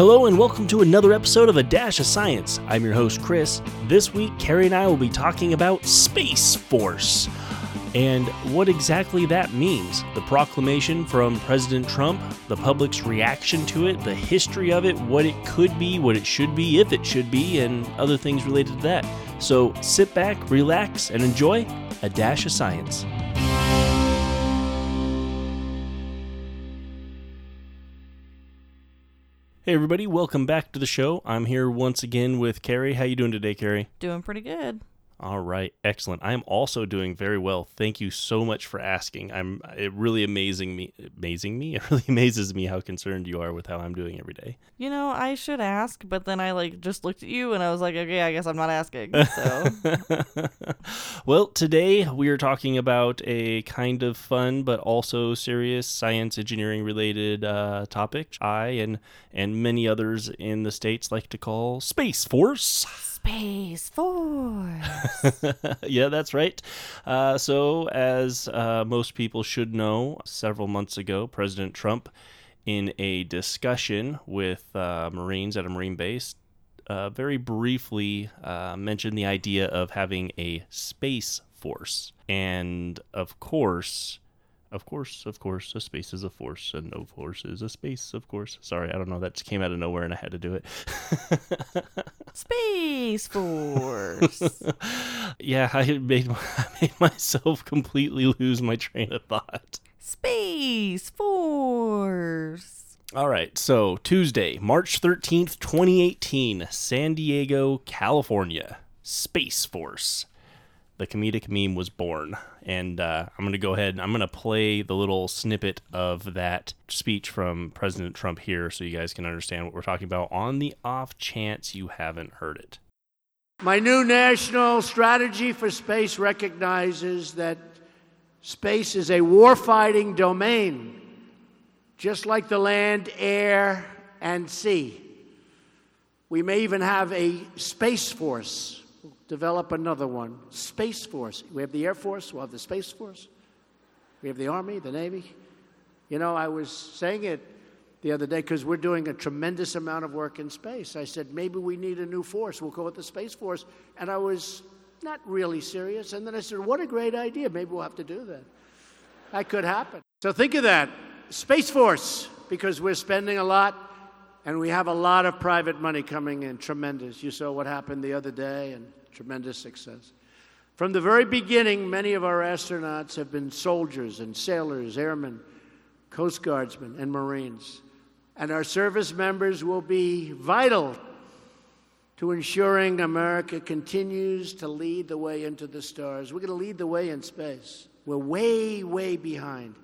Hello and welcome to another episode of A Dash of Science. I'm your host, Chris. This week, Carrie and I will be talking about Space Force and what exactly that means. The proclamation from President Trump, the public's reaction to it, the history of it, what it could be, what it should be, if it should be, and other things related to that. So sit back, relax, and enjoy A Dash of Science. Hey everybody, welcome back to the show. I'm here once again with Carrie. How you doing today, Carrie? Doing pretty good. All right, excellent. I am also doing very well. Thank you so much for asking. I'm it really amazing me amazing me. It really amazes me how concerned you are with how I'm doing every day. You know, I should ask, but then I like just looked at you and I was like, okay, I guess I'm not asking. So well, today we are talking about a kind of fun but also serious science engineering related uh, topic. I and and many others in the states like to call Space Force. Space Force. yeah, that's right. Uh, so, as uh, most people should know, several months ago, President Trump, in a discussion with uh, Marines at a Marine base, uh, very briefly uh, mentioned the idea of having a space force. And of course, of course, of course, a space is a force, and no force is a space, of course. Sorry, I don't know. That just came out of nowhere and I had to do it. Space Force. yeah, I made, I made myself completely lose my train of thought. Space Force. All right, so Tuesday, March 13th, 2018, San Diego, California. Space Force the comedic meme was born. And uh, I'm going to go ahead and I'm going to play the little snippet of that speech from President Trump here so you guys can understand what we're talking about on the off chance you haven't heard it. My new national strategy for space recognizes that space is a warfighting domain, just like the land, air, and sea. We may even have a space force develop another one Space Force. We have the Air Force, we'll have the Space Force, we have the Army, the Navy. You know, I was saying it the other day because we're doing a tremendous amount of work in space. I said, maybe we need a new force. We'll call it the Space Force. And I was not really serious. And then I said, what a great idea. Maybe we'll have to do that. That could happen. So think of that Space Force, because we're spending a lot and we have a lot of private money coming in. Tremendous. You saw what happened the other day. And tremendous success. From the very beginning, many of our astronauts have been soldiers and sailors, airmen, Coast Guardsmen, and Marines. And our service members will be vital to ensuring America continues to lead the way into the stars. We're going to lead the way in space. We're way, way behind,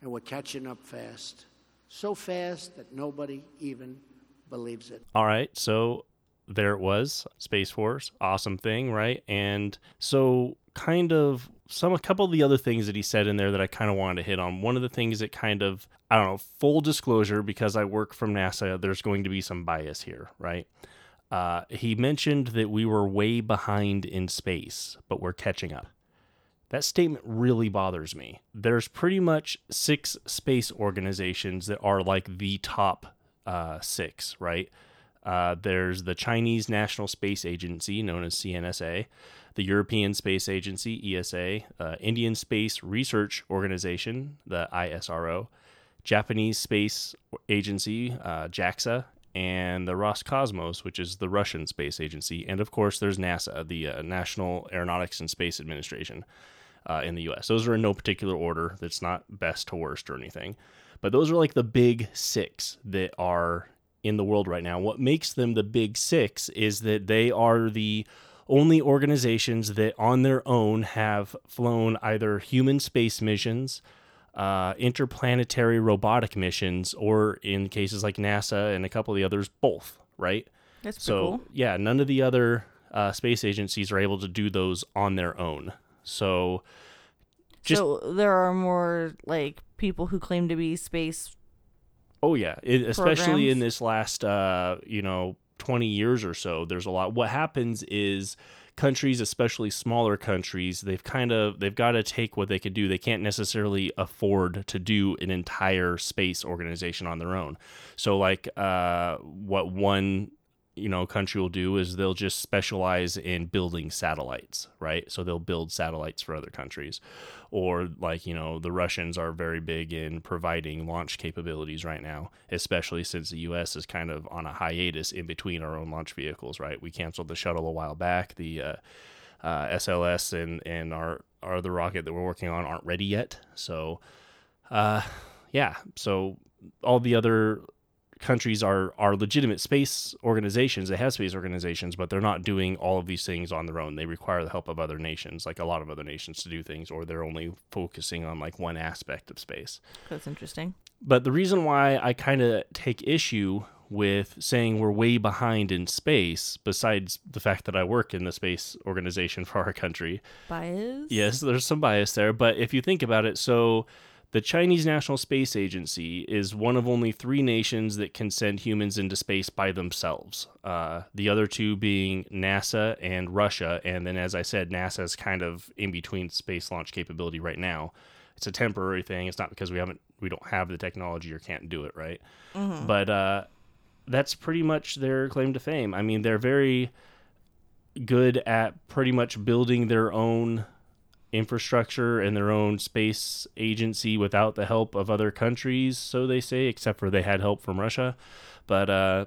and we're catching up fast. So fast that nobody even believes it. All right. So there it was space force awesome thing right? And so kind of some a couple of the other things that he said in there that i kind of wanted to hit on. One of the things that kind of i don't know full disclosure because i work from nasa there's going to be some bias here right? Uh, he mentioned that we were way behind in space but we're catching up. That statement really bothers me. There's pretty much six space organizations that are like the top uh, six right uh, there's the Chinese National Space Agency, known as CNSA, the European Space Agency, ESA, uh, Indian Space Research Organization, the ISRO, Japanese Space Agency, uh, JAXA, and the Roscosmos, which is the Russian Space Agency. And of course, there's NASA, the uh, National Aeronautics and Space Administration uh, in the US. Those are in no particular order. That's not best to worst or anything. But those are like the big six that are in the world right now. What makes them the big six is that they are the only organizations that on their own have flown either human space missions, uh, interplanetary robotic missions, or in cases like NASA and a couple of the others, both, right? That's so, cool. yeah, none of the other uh, space agencies are able to do those on their own. So, just, so there are more like people who claim to be space Oh yeah, it, especially in this last uh, you know 20 years or so there's a lot what happens is countries, especially smaller countries, they've kind of they've got to take what they could do. They can't necessarily afford to do an entire space organization on their own. So like uh, what one you know country will do is they'll just specialize in building satellites right? So they'll build satellites for other countries. Or like you know the russians are very big in providing launch capabilities right now especially since the us is kind of on a hiatus in between our own launch vehicles right? We canceled the shuttle a while back. The uh, uh, sls and and our our other rocket that we're working on aren't ready yet. So uh yeah. So all the other countries are are legitimate space organizations. They have space organizations, but they're not doing all of these things on their own. They require the help of other nations, like a lot of other nations, to do things, or they're only focusing on like one aspect of space. That's interesting. But the reason why I kind of take issue with saying we're way behind in space, besides the fact that I work in the space organization for our country, Bias? yes, there's some bias there. But if you think about it, so the Chinese National Space Agency is one of only three nations that can send humans into space by themselves. Uh, the other two being NASA and Russia. And then, as I said, NASA is kind of in between space launch capability right now. It's a temporary thing. It's not because we haven't, we don't have the technology or can't do it right. But uh, that's pretty much their claim to fame. I mean, they're very good at pretty much building their own infrastructure and their own space agency without the help of other countries, so they say, except for they had help from Russia. But uh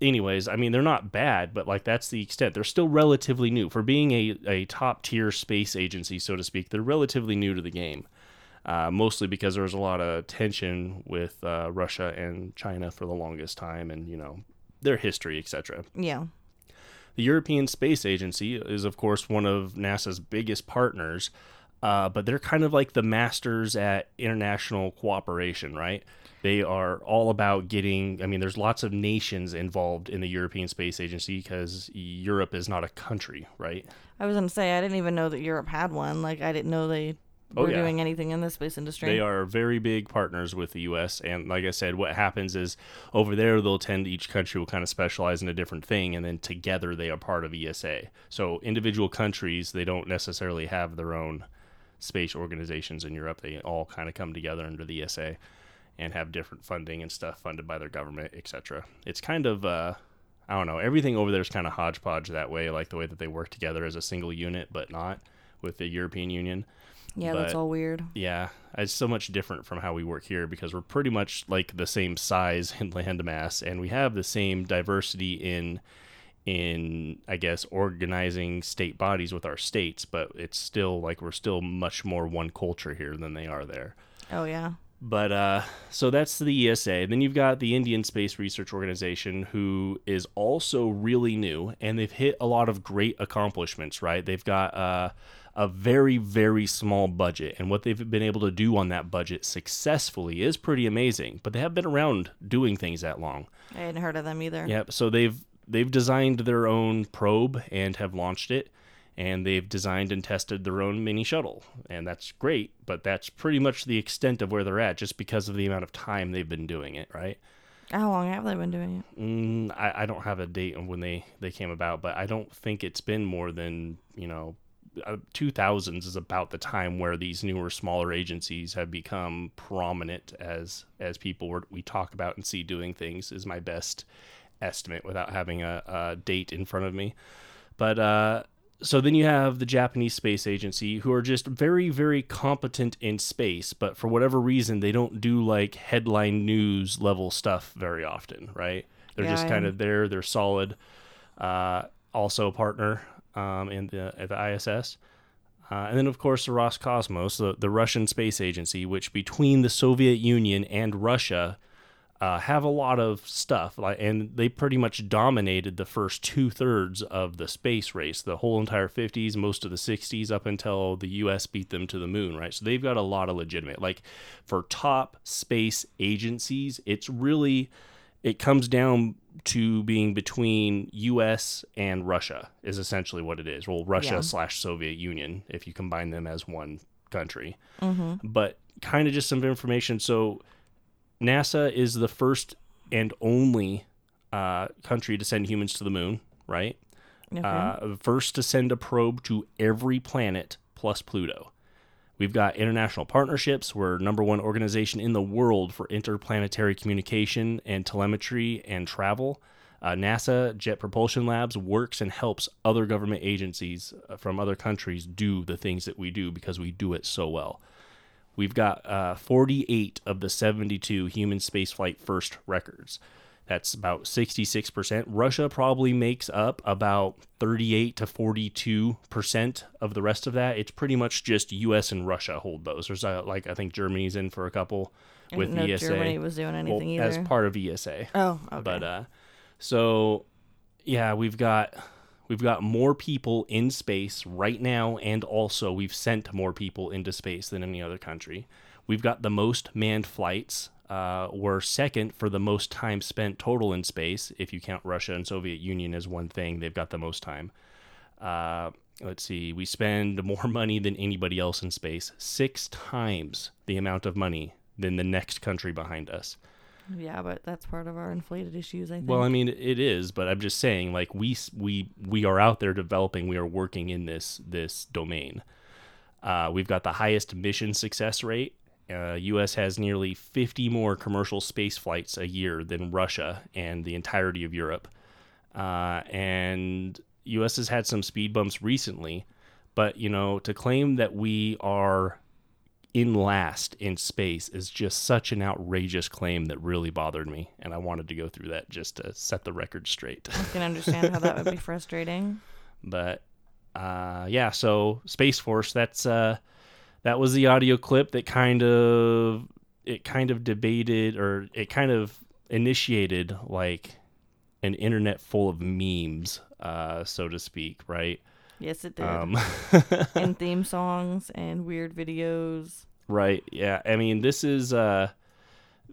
anyways, I mean they're not bad, but like that's the extent. They're still relatively new. For being a, a top tier space agency, so to speak, they're relatively new to the game. Uh, mostly because there was a lot of tension with uh, Russia and China for the longest time, and you know their history, etc. Yeah. The European Space Agency is, of course, one of NASA's biggest partners, uh, but they're kind of like the masters at international cooperation, right? They are all about getting, I mean, there's lots of nations involved in the European Space Agency because Europe is not a country, right? I was gonna say I didn't even know that Europe had one. Like I didn't know they Oh, were yeah. doing anything in the space industry. They are very big partners with the U.S. And like I said, what happens is over there they'll tend each country will kind of specialize in a different thing, and then together they are part of ESA. So individual countries they don't necessarily have their own space organizations in Europe. They all kind of come together under the ESA and have different funding and stuff funded by their government, etc. It's kind of uh, I don't know. Everything over there is kind of hodgepodge that way, like the way that they work together as a single unit, but not with the European Union. Yeah, that's all weird. Yeah, it's so much different from how we work here because we're pretty much like the same size in landmass, and we have the same diversity in in I guess organizing state bodies with our states, but it's still like we're still much more one culture here than they are there. Oh yeah. But uh, so that's the ESA. Then you've got the Indian Space Research Organization, who is also really new, and they've hit a lot of great accomplishments. Right? They've got uh, a very very small budget, and what they've been able to do on that budget successfully is pretty amazing. But they have been around doing things that long. I hadn't heard of them either. Yep. So they've they've designed their own probe and have launched it, and they've designed and tested their own mini shuttle, and that's great. But that's pretty much the extent of where they're at, just because of the amount of time they've been doing it. Right. How long have they been doing it? Mm, I, I don't have a date on when they they came about, but I don't think it's been more than you know. Uh, 2000s is about the time where these newer smaller agencies have become prominent as as people were, we talk about and see doing things is my best estimate without having a, a date in front of me but uh so then you have the Japanese Space Agency, who are just very, very competent in space, but for whatever reason, they don't do like headline news level stuff very often, right? They're Yeah, just kind of there. They're solid. Uh, also a partner um, in the at the ISS. Uh, and then, of course, the Roscosmos, the, the Russian space agency, which between the Soviet Union and Russia uh, have a lot of stuff, like, and they pretty much dominated the first two thirds of the space race, the whole entire 50s, most of the 60s, up until the U.S. beat them to the moon, right? So they've got a lot of legitimate, like, for top space agencies, it's really it comes down to being between U.S. and Russia is essentially what it is. Well, Russia Yeah. slash Soviet Union, if you combine them as one country. Mm-hmm. But kind of just some information. So NASA is the first and only uh, country to send humans to the moon, right? Okay. Uh, first to send a probe to every planet plus Pluto. We've got international partnerships. We're number one organization in the world for interplanetary communication and telemetry and travel. Uh, NASA Jet Propulsion Labs works and helps other government agencies uh, from other countries do the things that we do because we do it so well. We've got uh, 48 of the 72 human spaceflight first records. That's about 66%. Russia probably makes up about 38 to 42% of the rest of that. It's pretty much just US and Russia hold those. There's uh, like, I think Germany's in for a couple with ESA. Germany was doing Well, anything as part of ESA. oh, okay. But uh, so yeah, we've got we've got more people in space right now, and also we've sent more people into space than any other country. We've got the most manned flights. Uh, we're second for the most time spent total in space. If you count Russia and Soviet Union as one thing, they've got the most time. Uh, let's see, we spend more money than anybody else in space, six times the amount of money than the next country behind us. yeah, but that's part of our inflated issues. I think. Well, I mean, it is, but I'm just saying, like we we we are out there developing. We are working in this this domain. Uh, we've got the highest mission success rate. Uh, U.S. has nearly 50 more commercial space flights a year than Russia and the entirety of Europe. Uh, and U.S. has had some speed bumps recently, but you know, to claim that we are in last in space is just such an outrageous claim that really bothered me and i wanted to go through that just to set the record straight I can understand how that would be frustrating. but uh, yeah so space force that's uh, that was the audio clip that kind of it kind of debated or it kind of initiated like an internet full of memes uh, so to speak right Yes, it did. um, and theme songs and weird videos. Right. Yeah. I mean, this is uh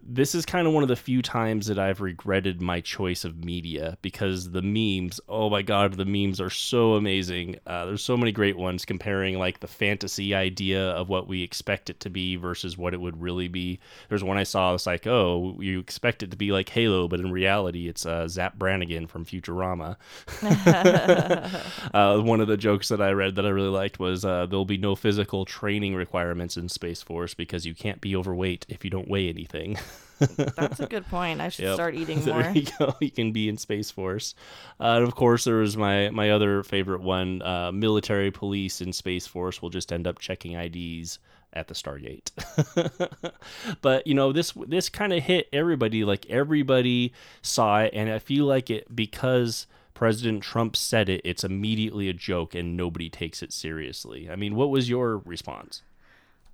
this is kind of one of the few times that I've regretted my choice of media because the memes, oh my god, the memes are so amazing. Uh, there's so many great ones comparing like the fantasy idea of what we expect it to be versus what it would really be. There's one I saw, it's like, oh, you expect it to be like Halo, but in reality, it's uh, Zapp Brannigan from Futurama. uh, one of the jokes that I read that I really liked was uh, there'll be no physical training requirements in Space Force because you can't be overweight if you don't weigh anything. That's a good point. I should Yep. start eating there more. you go. You can be in Space Force. Uh, and of course, there was my my other favorite one: uh, military police in Space Force will just end up checking IDs at the Stargate. but you know, this this kind of hit everybody. Like everybody saw it, and I feel like it because. President Trump said it, it's immediately a joke and nobody takes it seriously. I mean, what was your response?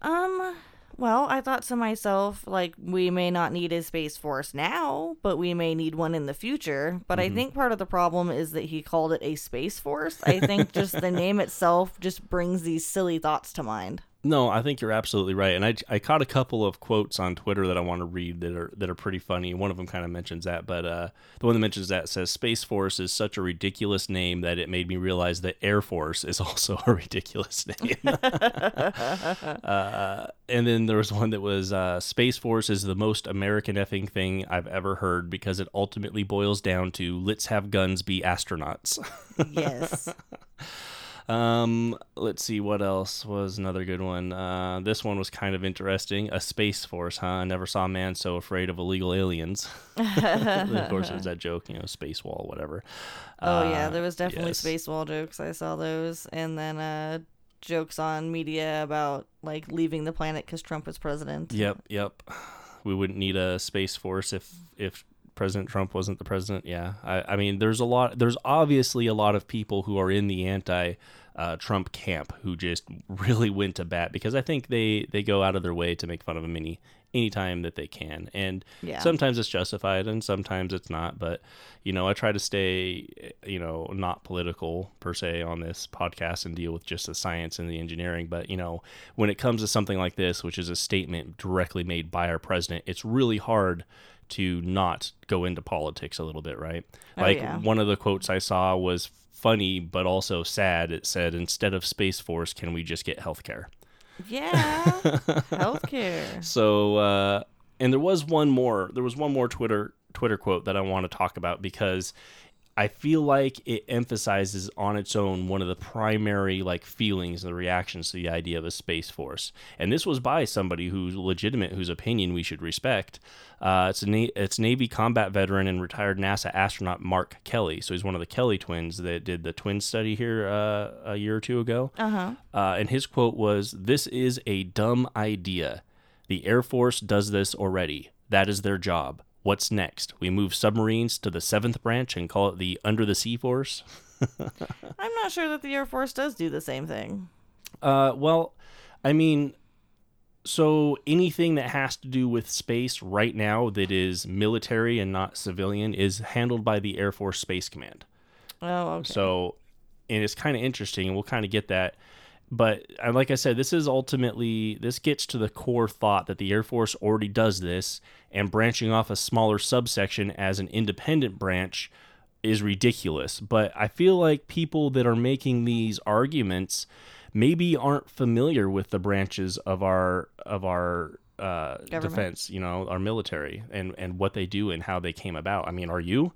Um, well, I thought to myself, like, we may not need a space force now, but we may need one in the future. But Mm-hmm. I think part of the problem is that he called it a space force. I think just the name itself just brings these silly thoughts to mind. No, I think you're absolutely right, and I, I caught a couple of quotes on Twitter that I want to read that are that are pretty funny. One of them kind of mentions that, but uh, the one that mentions that says Space Force is such a ridiculous name that it made me realize that Air Force is also a ridiculous name. uh, and then there was one that was uh, Space Force is the most American effing thing I've ever heard because it ultimately boils down to let's have guns be astronauts. Yes. Um, let's see what else was another good one. Uh, this one was kind of interesting. A space force, huh? I never saw a man so afraid of illegal aliens. of course, it was that joke, you know, space wall, whatever. oh, yeah. Uh, There was definitely yes. space wall jokes. I saw those. And then, uh, jokes on media about, like, leaving the planet because Trump was president. Yep, yep. We wouldn't need a space force if if President Trump wasn't the president. Yeah, I, I mean, there's a lot. There's obviously a lot of people who are in the anti. Uh, Trump camp who just really went to bat because I think they they go out of their way to make fun of him any anytime that they can and Yeah. sometimes it's justified and sometimes it's not but you know I try to stay you know not political per se on this podcast and deal with just the science and the engineering but you know when it comes to something like this which is a statement directly made by our president it's really hard to not go into politics a little bit right Oh, like yeah. one of the quotes I saw was funny but also sad it said instead of space force can we just get healthcare Yeah. Healthcare. so, uh, and there was one more. There was one more Twitter Twitter quote that I want to talk about because I feel like it emphasizes on its own one of the primary like feelings and the reactions to the idea of a space force. And this was by somebody who's legitimate, whose opinion we should respect. Uh, it's a Na- it's Navy combat veteran and retired NASA astronaut Mark Kelly. So he's one of the Kelly twins that did the twin study here uh, a year or two ago. Uh-huh. Uh, and his quote was, "This is a dumb idea. The Air Force does this already. That is their job." What's next? We move submarines to the seventh branch and call it the Under the Sea Force? I'm not sure that the Air Force does do the same thing. Uh, well, I mean, so anything that has to do with space right now that is military and not civilian is handled by the Air Force Space Command. Oh, okay. So, and it's kind of interesting, and we'll kind of get that. But uh, like I said, this is ultimately this gets to the core thought that the Air Force already does this, and branching off a smaller subsection as an independent branch is ridiculous. But I feel like people that are making these arguments maybe aren't familiar with the branches of our of our uh, defense, you know, our military and and what they do and how they came about. I mean, are you?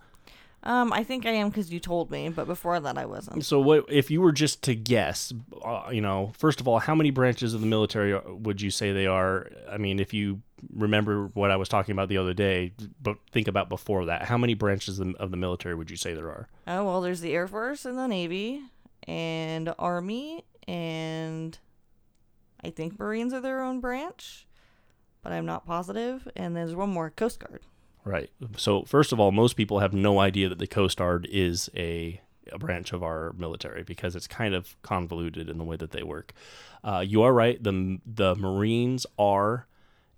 Um, I think I am because you told me, but before that I wasn't. So, what if you were just to guess? Uh, you know, first of all, how many branches of the military would you say they are? I mean, if you remember what I was talking about the other day, but think about before that, how many branches of of the military would you say there are? Oh well, there's the Air Force and the Navy, and Army, and I think Marines are their own branch, but I'm not positive. And there's one more, Coast Guard. Right. So, first of all, most people have no idea that the Coast Guard is a, a branch of our military because it's kind of convoluted in the way that they work. Uh, you are right. The the Marines are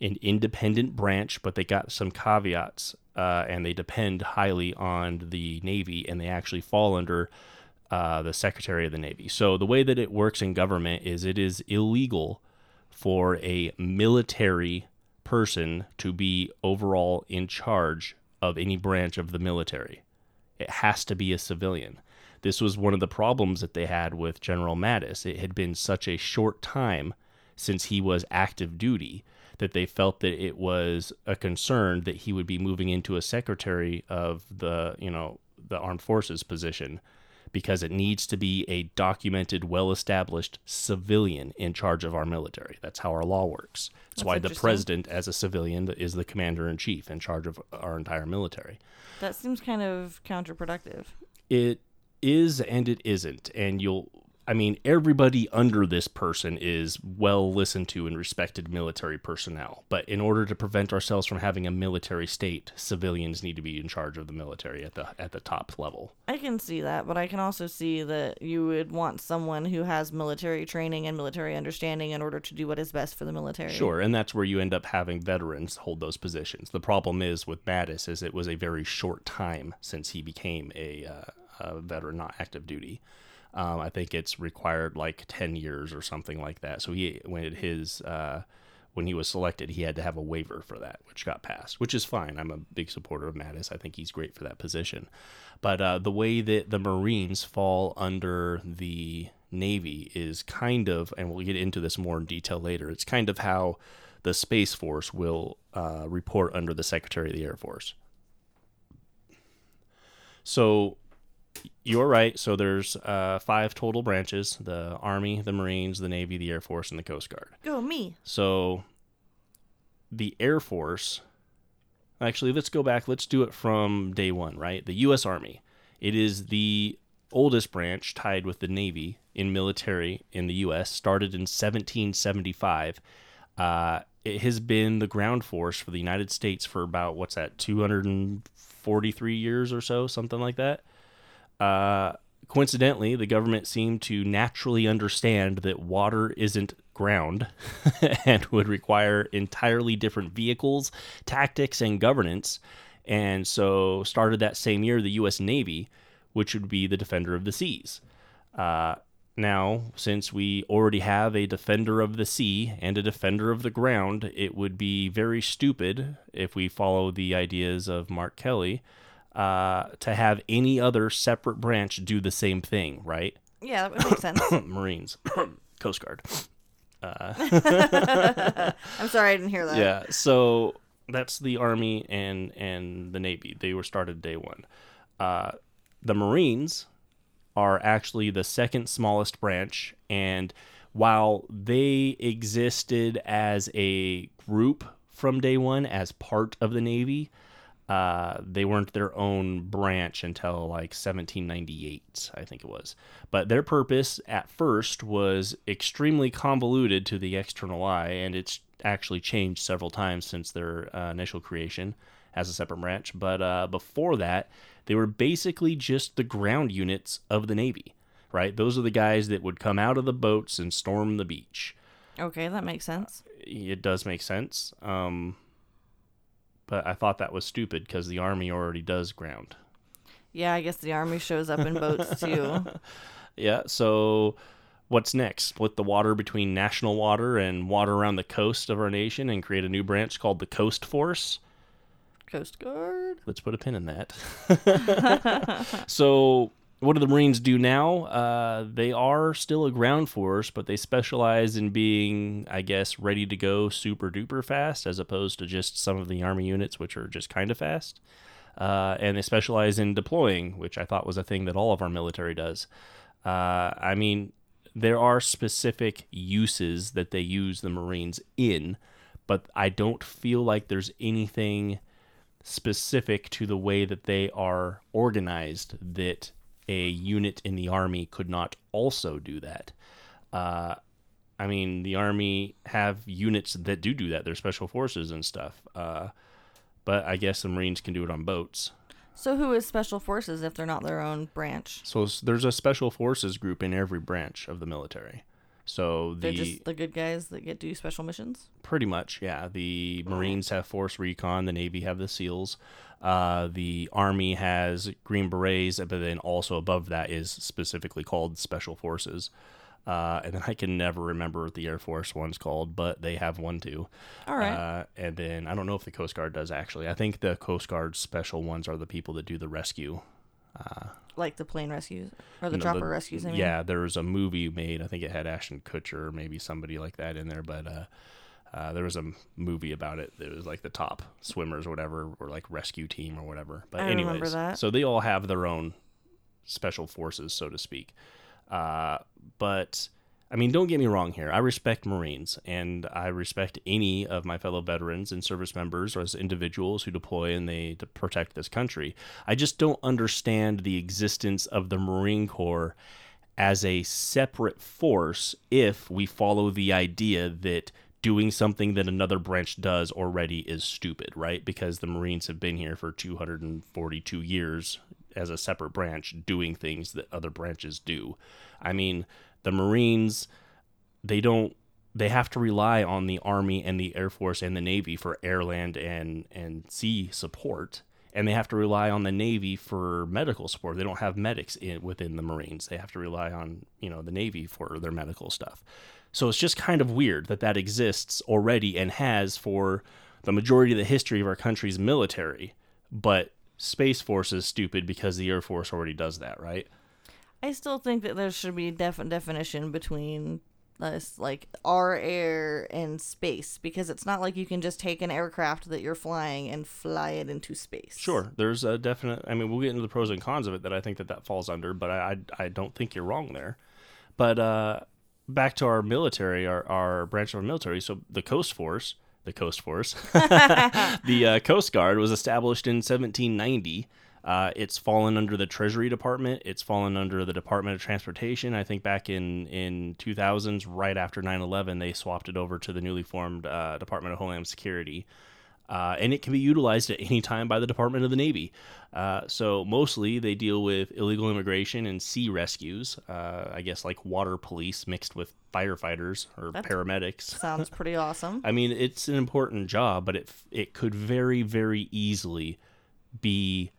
an independent branch, but they got some caveats, uh, and they depend highly on the Navy, and they actually fall under uh, the Secretary of the Navy. So the way that it works in government is it is illegal for a military person to be overall in charge of any branch of the military. It has to be a civilian. This was one of the problems that they had with General Mattis. It had been such a short time since he was active duty that they felt that it was a concern that he would be moving into a secretary of the, you know, the armed forces position because it needs to be a documented, well established civilian in charge of our military. That's how our law works. That's, That's why the president, as a civilian, is the commander in chief in charge of our entire military. That seems kind of counterproductive. It is and it isn't. And you'll, I mean, everybody under this person is well listened to and respected military personnel. But in order to prevent ourselves from having a military state, civilians need to be in charge of the military at the at the top level. I can see that, but I can also see that you would want someone who has military training and military understanding in order to do what is best for the military. Sure, and that's where you end up having veterans hold those positions. The problem is with Mattis is it was a very short time since he became a, uh, a veteran, not active duty. Um, I think it's required like ten years or something like that. So he when his uh, when he was selected, he had to have a waiver for that, which got passed, which is fine. I'm a big supporter of Mattis. I think he's great for that position. But uh, the way that the Marines fall under the Navy is kind of, and we'll get into this more in detail later, it's kind of how the Space Force will uh, report under the Secretary of the Air Force. So you're right. So there's uh, five total branches the Army, the Marines, the Navy, the Air Force, and the Coast Guard. Go me. So the Air Force, actually, let's go back. Let's do it from day one, right? The U.S. Army. It is the oldest branch tied with the Navy in military in the U.S., started in 1775. Uh, it has been the ground force for the United States for about, what's that, 243 years or so, something like that. Uh, coincidentally, the government seemed to naturally understand that water isn't ground and would require entirely different vehicles, tactics, and governance. And so started that same year the U.S. Navy, which would be the defender of the seas. Uh, now, since we already have a defender of the sea and a defender of the ground, it would be very stupid if we follow the ideas of Mark Kelly uh, to have any other separate branch do the same thing, right? Yeah, that would make sense. Marines, Coast Guard. Uh. I'm sorry I didn't hear that. Yeah, so that's the Army and and the Navy. They were started day one. Uh, the Marines are actually the second smallest branch, and while they existed as a group from day one as part of the Navy, uh, they weren't their own branch until like 1798, I think it was. But their purpose at first was extremely convoluted to the external eye, and it's actually changed several times since their uh, initial creation as a separate branch. But uh, before that, they were basically just the ground units of the Navy, right? Those are the guys that would come out of the boats and storm the beach. Okay, that makes sense. It does make sense. Um, but I thought that was stupid because the Army already does ground. Yeah, I guess the army shows up in boats too. Yeah, so what's next? Split the water between national water and water around the coast of our nation and create a new branch called the Coast Force? Coast Guard. Let's put a pin in that. so, what do the Marines do now? Uh, they are still a ground force, but they specialize in being, I guess, ready to go super duper fast, as opposed to just some of the Army units, which are just kind of fast. Uh, and they specialize in deploying, which I thought was a thing that all of our military does. Uh, I mean, there are specific uses that they use the Marines in, but I don't feel like there's anything specific to the way that they are organized that a unit in the army could not also do that. Uh, I mean, the army have units that do do that. They're special forces and stuff. Uh, but I guess the Marines can do it on boats. So who is special forces if they're not their own branch? So there's a special forces group in every branch of the military. So They're the just the good guys that get to do special missions. pretty much, yeah. The Marines have Force Recon, the Navy have the SEALs, uh, the Army has Green Berets, but then also above that is specifically called Special Forces. Uh, and then I can never remember what the Air Force one's called, but they have one too. All right. Uh, and then I don't know if the Coast Guard does actually. I think the Coast Guard special ones are the people that do the rescue. Like the plane rescues or the No, chopper rescues. I mean. Yeah, there was a movie made. I think it had Ashton Kutcher or maybe somebody like that in there, but uh, uh, there was a movie about it. It was like the top swimmers or whatever, or like rescue team or whatever. But I anyways, so they all have their own special forces, so to speak. Uh, but I mean, don't get me wrong here. I respect Marines and I respect any of my fellow veterans and service members or as individuals who deploy and they protect this country. I just don't understand the existence of the Marine Corps as a separate force if we follow the idea that doing something that another branch does already is stupid, right? Because the Marines have been here for 242 years as a separate branch doing things that other branches do. I mean, the Marines they don't they have to rely on the army and the air force and the navy for air land and and sea support and they have to rely on the navy for medical support. They don't have medics in, within the marines. They have to rely on you know the navy for their medical stuff. So it's just kind of weird that that exists already and has for the majority of the history of our country's military but space force is stupid because the air force already does that right I still think that there should be a definite definition between us, like our air and space, because it's not like you can just take an aircraft that you're flying and fly it into space. Sure, there's a definite. I mean, we'll get into the pros and cons of it that I think that that falls under, but I I, I don't think you're wrong there. But uh, back to our military, our our branch of our military. So the Coast Force, the Coast Force, the uh, Coast Guard was established in 1790. Uh, it's fallen under the Treasury Department. It's fallen under the Department of Transportation. I think back in in 2000s, right after 9/11, they swapped it over to the newly formed uh, Department of Homeland Security uh, and it can be utilized at any time by the Department of the Navy. Uh, so mostly they deal with illegal immigration and sea rescues. Uh, I guess like water police mixed with firefighters or That's- paramedics. Sounds pretty awesome. I mean, it's an important job, but it it could very very easily be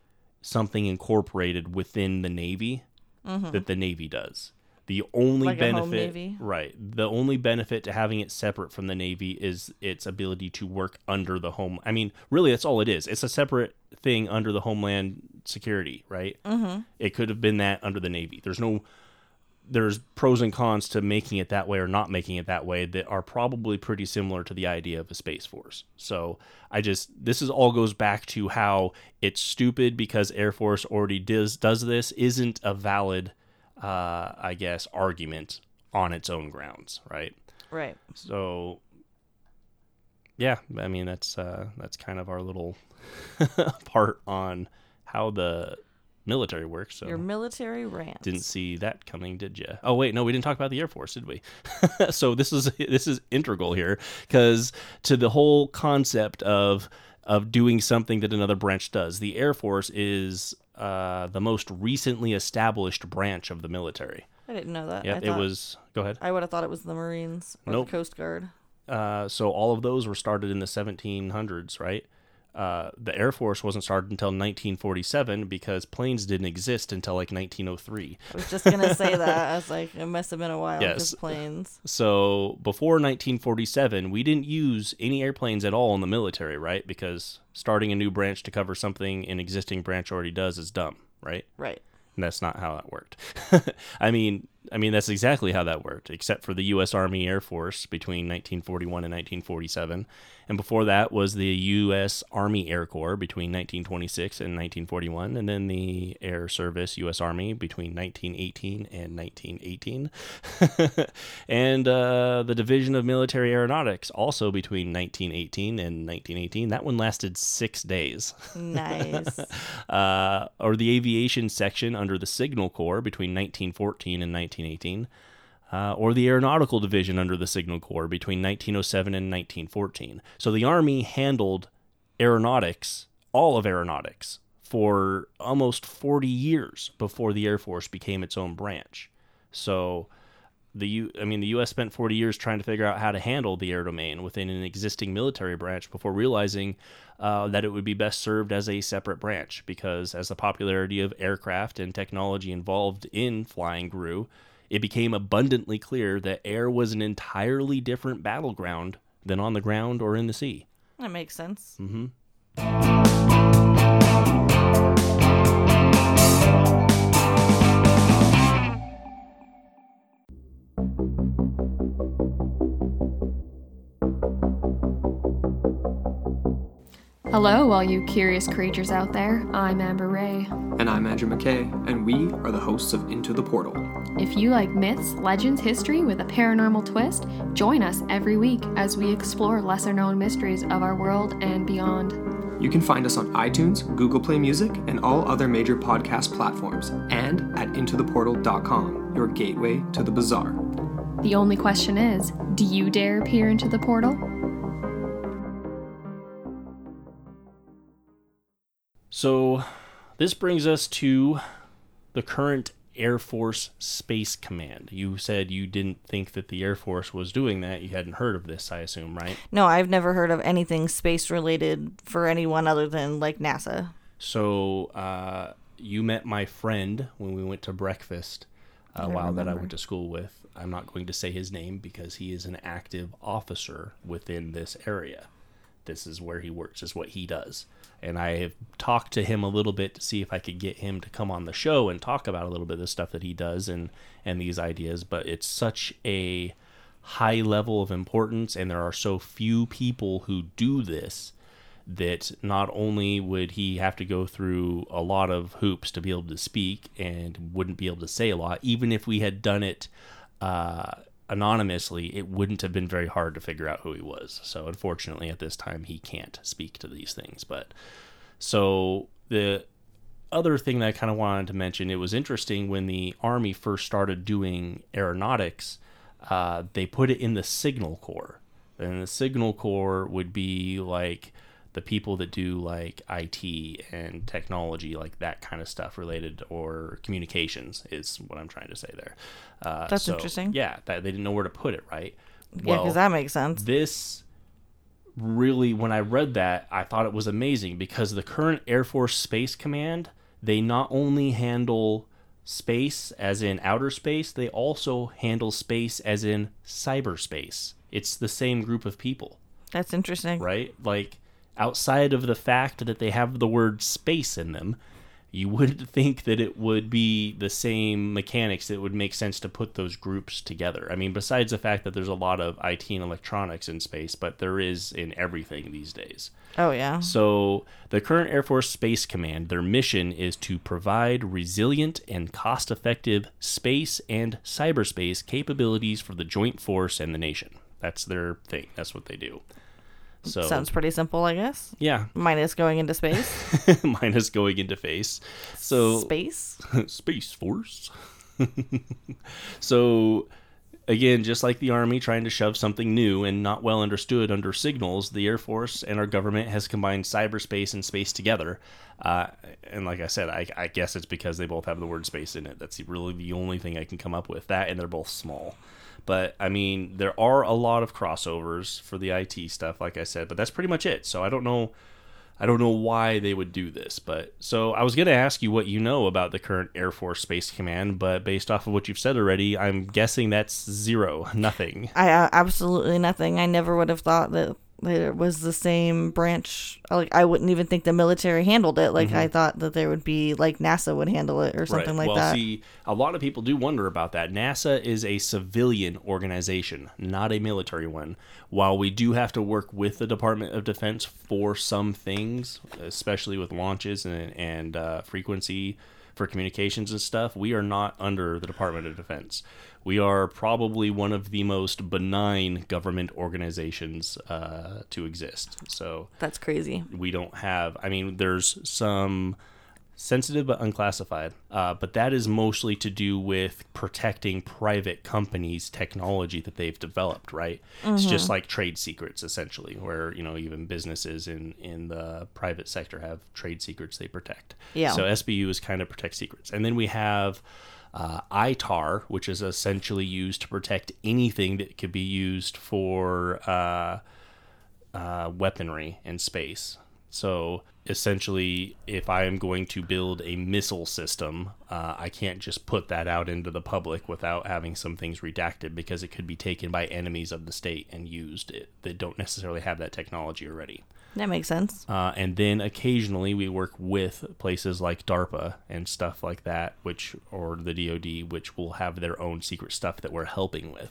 something incorporated within the Navy that the Navy does. The only Like benefit, right? The only benefit to having it separate from the Navy is its ability to work under the home. I mean, really, that's all it is. It's a separate thing under the Homeland Security, right? Mm-hmm. It could have been that under the Navy. There's no there's pros and cons to making it that way or not making it that way that are probably pretty similar to the idea of a space force. So I just this is all goes back to how it's stupid because Air Force already does does this isn't a valid, uh, I guess, argument on its own grounds, right? Right. So yeah, I mean that's uh, that's kind of our little part on how the military work. So Your military rant. didn't see that coming, did you? Oh wait, no, we didn't talk about the Air Force, did we? so this is this is integral here because to the whole concept of of doing something that another branch does. The Air Force is uh, the most recently established branch of the military. I didn't know that. Yeah, it was. Go ahead. I would have thought it was the Marines or Nope. the Coast Guard. Uh, so all of those were started in the 1700s, right? Uh, the Air Force wasn't started until 1947 because planes didn't exist until like 1903. I was just gonna say that. I was like, it must have been a while. Yes. Planes. So before 1947, we didn't use any airplanes at all in the military, right? Because starting a new branch to cover something an existing branch already does is dumb, right? Right. And that's not how that worked. I mean, I mean that's exactly how that worked, except for the U.S. Army Air Force between 1941 and 1947, and before that was the U.S. Army Air Corps between 1926 and 1941, and then the Air Service U.S. Army between 1918 and 1918, and uh, the Division of Military Aeronautics also between 1918 and 1918. That one lasted six days Nice. uh, or the aviation section under the Signal Corps between 1914 and 1918, uh, or the Aeronautical Division under the Signal Corps between 1907 and 1914. So the Army handled aeronautics, all of aeronautics, for almost 40 years before the Air Force became its own branch. So the U, I mean, the U.S. spent 40 years trying to figure out how to handle the air domain within an existing military branch before realizing uh, that it would be best served as a separate branch. Because as the popularity of aircraft and technology involved in flying grew, it became abundantly clear that air was an entirely different battleground than on the ground or in the sea. that makes sense. Mm-hmm. Hello, all you curious creatures out there. I'm Amber Ray. And I'm Andrew McKay, and we are the hosts of Into the Portal. If you like myths, legends, history with a paranormal twist, join us every week as we explore lesser known mysteries of our world and beyond. You can find us on iTunes, Google Play Music, and all other major podcast platforms, and at intotheportal.com, your gateway to the bizarre. The only question is do you dare peer into the portal? So, this brings us to the current Air Force Space Command. You said you didn't think that the Air Force was doing that. You hadn't heard of this, I assume, right? No, I've never heard of anything space related for anyone other than like NASA. So, uh, you met my friend when we went to breakfast a while that I went to school with. I'm not going to say his name because he is an active officer within this area. This is where he works, is what he does. And I have talked to him a little bit to see if I could get him to come on the show and talk about a little bit of the stuff that he does and, and these ideas. But it's such a high level of importance, and there are so few people who do this that not only would he have to go through a lot of hoops to be able to speak and wouldn't be able to say a lot, even if we had done it uh, anonymously, it wouldn't have been very hard to figure out who he was. So, unfortunately, at this time, he can't speak to these things. But so the other thing that I kind of wanted to mention, it was interesting when the Army first started doing aeronautics, uh, they put it in the Signal Corps. And the Signal Corps would be like the people that do like IT and technology, like that kind of stuff related, or communications is what I'm trying to say there. Uh, That's so, interesting. Yeah, that, they didn't know where to put it, right? Yeah, because that makes sense. this really when i read that i thought it was amazing because the current air force space command they not only handle space as in outer space they also handle space as in cyberspace it's the same group of people That's interesting. right like outside of the fact that they have the word space in them you would think that it would be the same mechanics that would make sense to put those groups together. I mean, besides the fact that there's a lot of IT and electronics in space, but there is in everything these days. Oh yeah. So, the current Air Force Space Command, their mission is to provide resilient and cost effective space and cyberspace capabilities for the joint force and the nation. That's their thing. That's what they do. So, Sounds pretty simple, I guess. yeah, Minus going into space. minus going into face. So, space. Space Force. so, again, just like the Army trying to shove something new and not well understood under signals, the Air Force and our government has combined cyberspace and space together. Uh, and like I said, I, I guess it's because they both have the word space in it. That's really the only thing I can come up with. That and they're both small. But I mean, there are a lot of crossovers for the IT stuff, like I said, but that's pretty much it. So I don't know. I don't know why they would do this, but so I was going to ask you what you know about the current Air Force Space Command, but based off of what you've said already, I'm guessing that's zero, nothing. I uh, absolutely nothing. I never would have thought that it was the same branch. Like I wouldn't even think the military handled it. Like I thought that there would be like NASA would handle it or something like well, that. see, a lot of people do wonder about that. NASA is a civilian organization, not a military one. While we do have to work with the Department of Defense for some things, especially with launches and, and uh, frequency for communications and stuff, we are not under the Department of Defense. We are probably one of the most benign government organizations uh, to exist. So That's crazy. we don't have i mean there's some sensitive but unclassified uh, but that is mostly to do with protecting private companies technology that they've developed right it's just like trade secrets essentially where you know even businesses in in the private sector have trade secrets they protect Yeah. so sbu is kind of protect secrets and then we have uh, ITAR, which is essentially used to protect anything that could be used for uh, uh, weaponry in space. So essentially, if I am going to build a missile system, uh, I can't just put that out into the public without having some things redacted because it could be taken by enemies of the state and used it that don't necessarily have that technology already. That makes sense. Uh, and then occasionally we work with places like DARPA and stuff like that, which or the DoD, which will have their own secret stuff that we're helping with.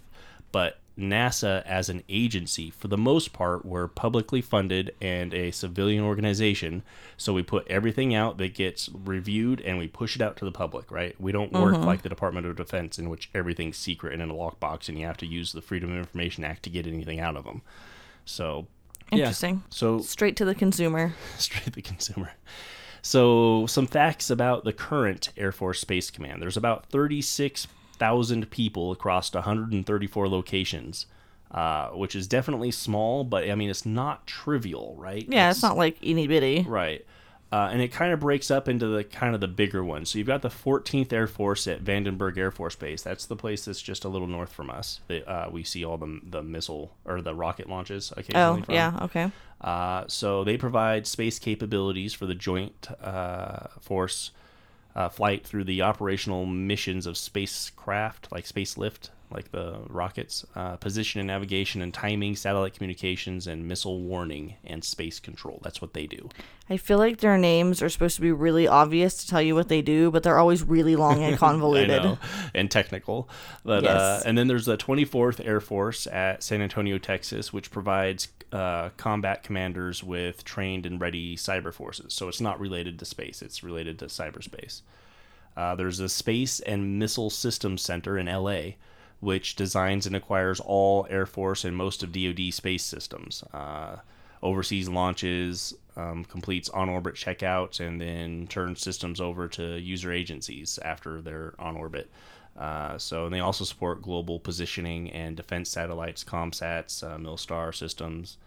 But NASA, as an agency, for the most part, we're publicly funded and a civilian organization. So we put everything out that gets reviewed and we push it out to the public, right? We don't work mm-hmm. like the Department of Defense, in which everything's secret and in a lockbox, and you have to use the Freedom of Information Act to get anything out of them. So, yeah. Interesting. So Straight to the consumer. straight to the consumer. So, some facts about the current Air Force Space Command. There's about 36,000 people across 134 locations, uh, which is definitely small, but I mean, it's not trivial, right? Yeah, it's not like itty bitty. Right. Uh, and it kind of breaks up into the kind of the bigger ones. So you've got the 14th Air Force at Vandenberg Air Force Base. That's the place that's just a little north from us. That uh, we see all the the missile or the rocket launches occasionally Oh, from. yeah, okay. Uh, so they provide space capabilities for the joint uh, force uh, flight through the operational missions of spacecraft, like space lift, like the rockets, uh, position and navigation and timing, satellite communications, and missile warning and space control. That's what they do. I feel like their names are supposed to be really obvious to tell you what they do, but they're always really long and convoluted. And technical. But uh, and then there's the 24th Air Force at San Antonio, Texas, which provides uh, combat commanders with trained and ready cyber forces. So it's not related to space; it's related to cyberspace. Uh, there's a Space and Missile Systems Center in LA, which designs and acquires all Air Force and most of DoD space systems. Uh, oversees launches, um, completes on orbit checkouts, and then turns systems over to user agencies after they're on orbit. Uh, so and they also support global positioning and defense satellites, ComSats, uh, Milstar systems,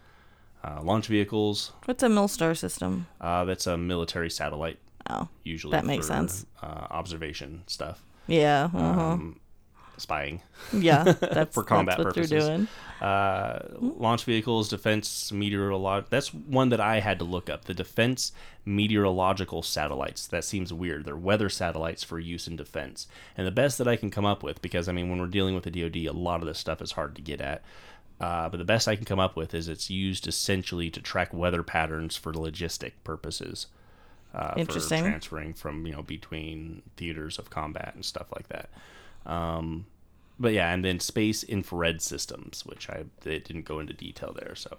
uh, launch vehicles. What's a Milstar system? Uh, that's a military satellite, Oh, usually. That makes for, sense. Uh, observation stuff, yeah. Uh-huh. um, spying. yeah. That's, for combat that's what purposes. they're doing. uh, launch vehicles, defense meteorological. That's one that I had to look up. The defense meteorological satellites. That seems weird. They're weather satellites for use in defense. And the best that I can come up with, because I mean, when we're dealing with the DoD, a lot of this stuff is hard to get at. Uh, but the best I can come up with is it's used essentially to track weather patterns for logistic purposes. uh, for transferring from you know between theaters of combat and stuff like that. Um, but yeah, and then space infrared systems, which I they didn't go into detail there. So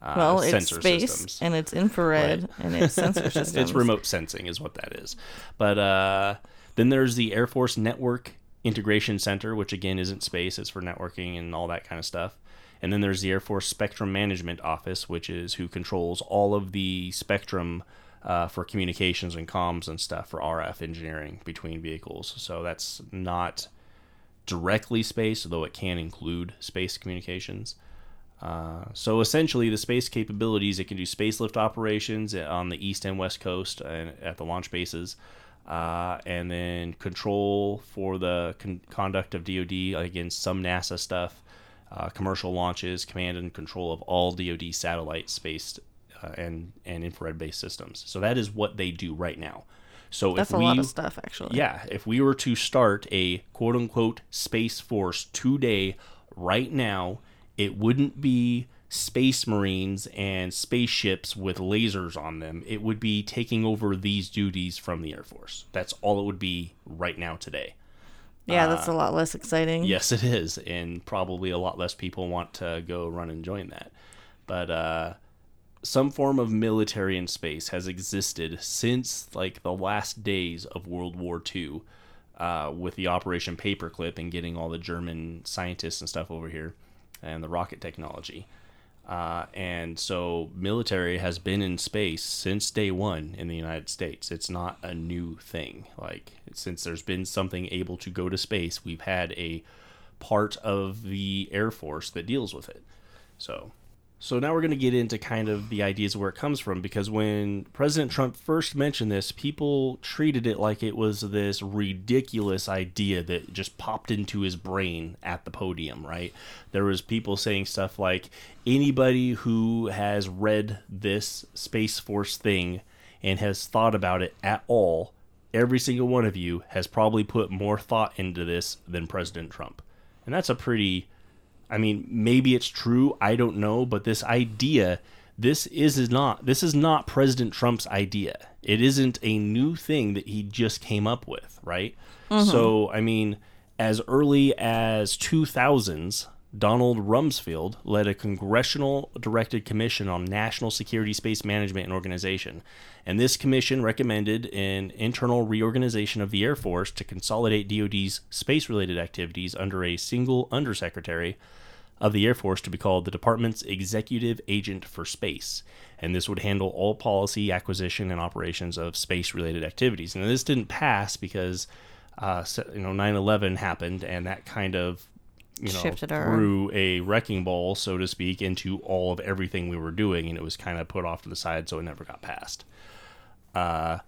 uh, well, it's sensor space systems. and it's infrared and it's sensor systems. it's remote sensing is what that is. But uh, then there's the Air Force Network Integration Center, which again isn't space; it's for networking and all that kind of stuff. And then there's the Air Force Spectrum Management Office, which is who controls all of the spectrum uh, for communications and comms and stuff for RF engineering between vehicles. So that's not directly space, though it can include space communications. Uh, so essentially, the space capabilities it can do space lift operations on the east and west coast and at the launch bases, uh, and then control for the con- conduct of DoD against some NASA stuff, uh, commercial launches, command and control of all DoD satellite space uh, and and infrared based systems. So that is what they do right now. So That's if a we lot of stuff, actually. yeah, if we were to start a quote unquote space force today, right now, it wouldn't be space marines and spaceships with lasers on them. It would be taking over these duties from the Air Force. That's all it would be right now today. Yeah, that's a lot less exciting. Yes, it is, and probably a lot less people want to go run and join that. But uh, some form of military in space has existed since like the last days of World War II, uh, with the Operation Paperclip and getting all the German scientists and stuff over here, and the rocket technology. Uh, and so military has been in space since day one in the United States. It's not a new thing. Like since there's been something able to go to space, we've had a part of the Air Force that deals with it. So so now we're going to get into kind of the ideas of where it comes from because when President Trump first mentioned this, people treated it like it was this ridiculous idea that just popped into his brain at the podium, right? There was people saying stuff like anybody who has read this Space Force thing and has thought about it at all, every single one of you has probably put more thought into this than President Trump. And that's a pretty I mean, maybe it's true. I don't know, but this idea, this is, not this is not President Trump's idea. It isn't a new thing that he just came up with, right? So, mm-hmm. I mean, as early as 2000s, Donald Rumsfeld led a congressional directed commission on national security space management and organization. And this commission recommended an internal reorganization of the Air Force to consolidate DoD's space related activities under a single undersecretary of the Air Force to be called the department's executive agent for space. And this would handle all policy, acquisition, and operations of space related activities. And this didn't pass because, uh, you know, 9 11 happened and that kind of, you know, Shifted our- threw a wrecking ball, so to speak, into all of everything we were doing. And it was kind of put off to the side, so it never got passed. Uh,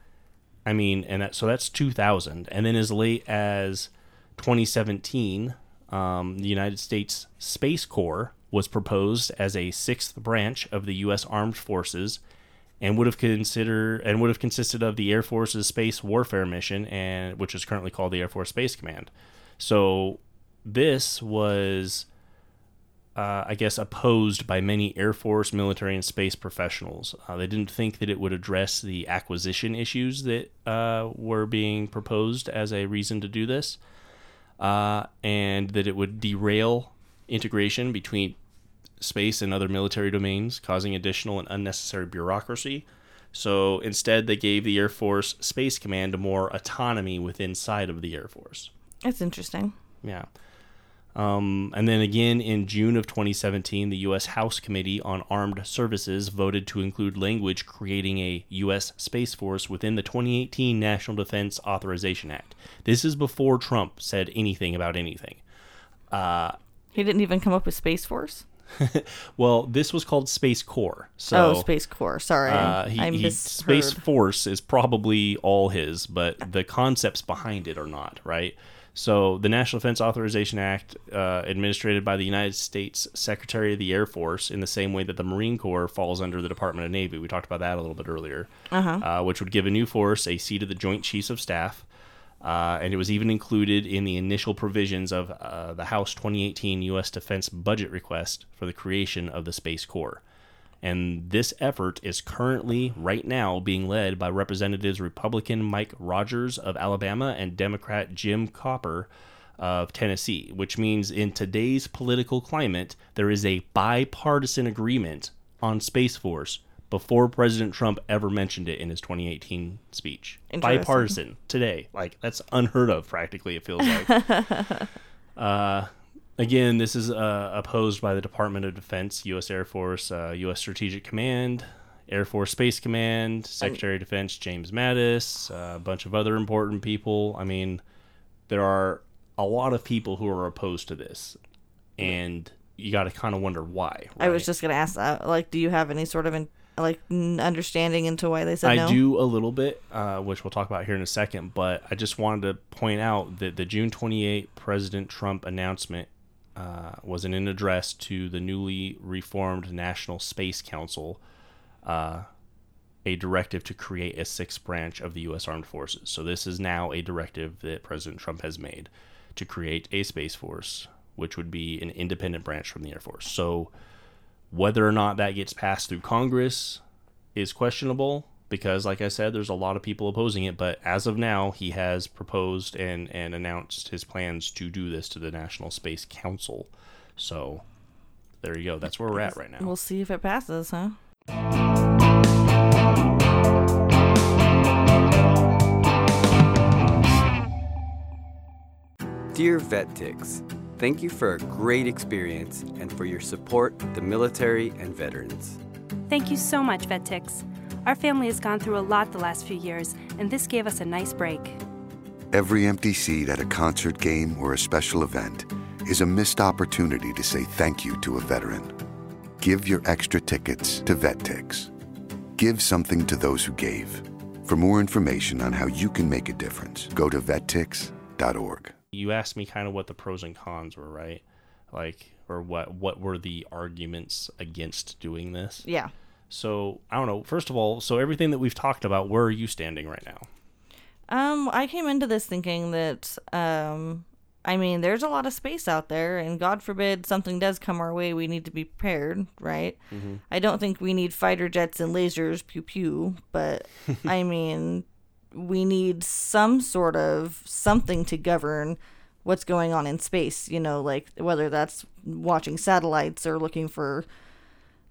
I mean, and that, so that's 2000. And then as late as 2017, um, the United States Space Corps was proposed as a sixth branch of the U.S. Armed Forces, and would have consider and would have consisted of the Air Force's Space Warfare Mission, and which is currently called the Air Force Space Command. So this was, uh, I guess, opposed by many Air Force, military, and space professionals. Uh, they didn't think that it would address the acquisition issues that uh, were being proposed as a reason to do this uh, and that it would derail integration between space and other military domains, causing additional and unnecessary bureaucracy. So instead, they gave the Air Force Space Command more autonomy within side of the Air Force. That's interesting. Yeah. Um, and then again in June of 2017, the U.S. House Committee on Armed Services voted to include language creating a U.S. Space Force within the 2018 National Defense Authorization Act. This is before Trump said anything about anything. He didn't even come up with Space Force. Well, this was called Space Corps. So, oh, Space Corps. Sorry, Uh, he, I he- Space Force is probably all his, but the concepts behind it are not, right? So, the National Defense Authorization Act, uh, administered by the United States Secretary of the Air Force, in the same way that the Marine Corps falls under the Department of Navy. We talked about that a little bit earlier, uh which would give a new force a seat of the Joint Chiefs of Staff. Uh, and it was even included in the initial provisions of uh, the House 2018 U.S. Defense budget request for the creation of the Space Corps. And this effort is currently, right now, being led by Representatives Republican Mike Rogers of Alabama and Democrat Jim Cooper of Tennessee, which means in today's political climate, there is a bipartisan agreement on Space Force before President Trump ever mentioned it in his 2018 speech. Bipartisan today. Like, that's unheard of, practically, it feels like. uh, again, this is uh, opposed by the Department of Defense, U.S. Air Force, uh, U.S. Strategic Command, Air Force Space Command, Secretary of Defense James Mattis, uh, a bunch of other important people. I mean, there are a lot of people who are opposed to this, and you got to kind of wonder why. I was just gonna ask that. Like, do you have any sort of in, like understanding into why they said I no? do a little bit, uh, which we'll talk about here in a second, but I just wanted to point out that the June 28 President Trump announcement uh, was in an address to the newly reformed National Space Council, uh, a directive to create a sixth branch of the U.S. Armed Forces. So this is now a directive that President Trump has made to create a Space Force, which would be an independent branch from the Air Force. So whether or not that gets passed through Congress is questionable because, like I said, there's a lot of people opposing it. But as of now, he has proposed and, and announced his plans to do this to the National Space Council. So there you go. That's where we're at right now. We'll see if it passes, huh? Dear VetTix, thank you for a great experience and for your support the military and veterans. Thank you so much, VetTix. Our family has gone through a lot the last few years, and this gave us a nice break. Every empty seat at a concert game or a special event is a missed opportunity to say thank you to a veteran. Give your extra tickets to VetTix. Give something to those who gave. For more information on how you can make a difference, go to vettix.org. you asked me kind of what the pros and cons were, right? Like, or what what were the arguments against doing this? Yeah. So I don't know. First of all, so everything that we've talked about, where are you standing right now? Um, I came into this thinking that, um, I mean, there's a lot of space out there, and God forbid something does come our way, we need to be prepared, right? I don't think we need fighter jets and lasers, pew pew, but I mean, we need some sort of something to govern what's going on in space, you know, like whether that's watching satellites or looking for,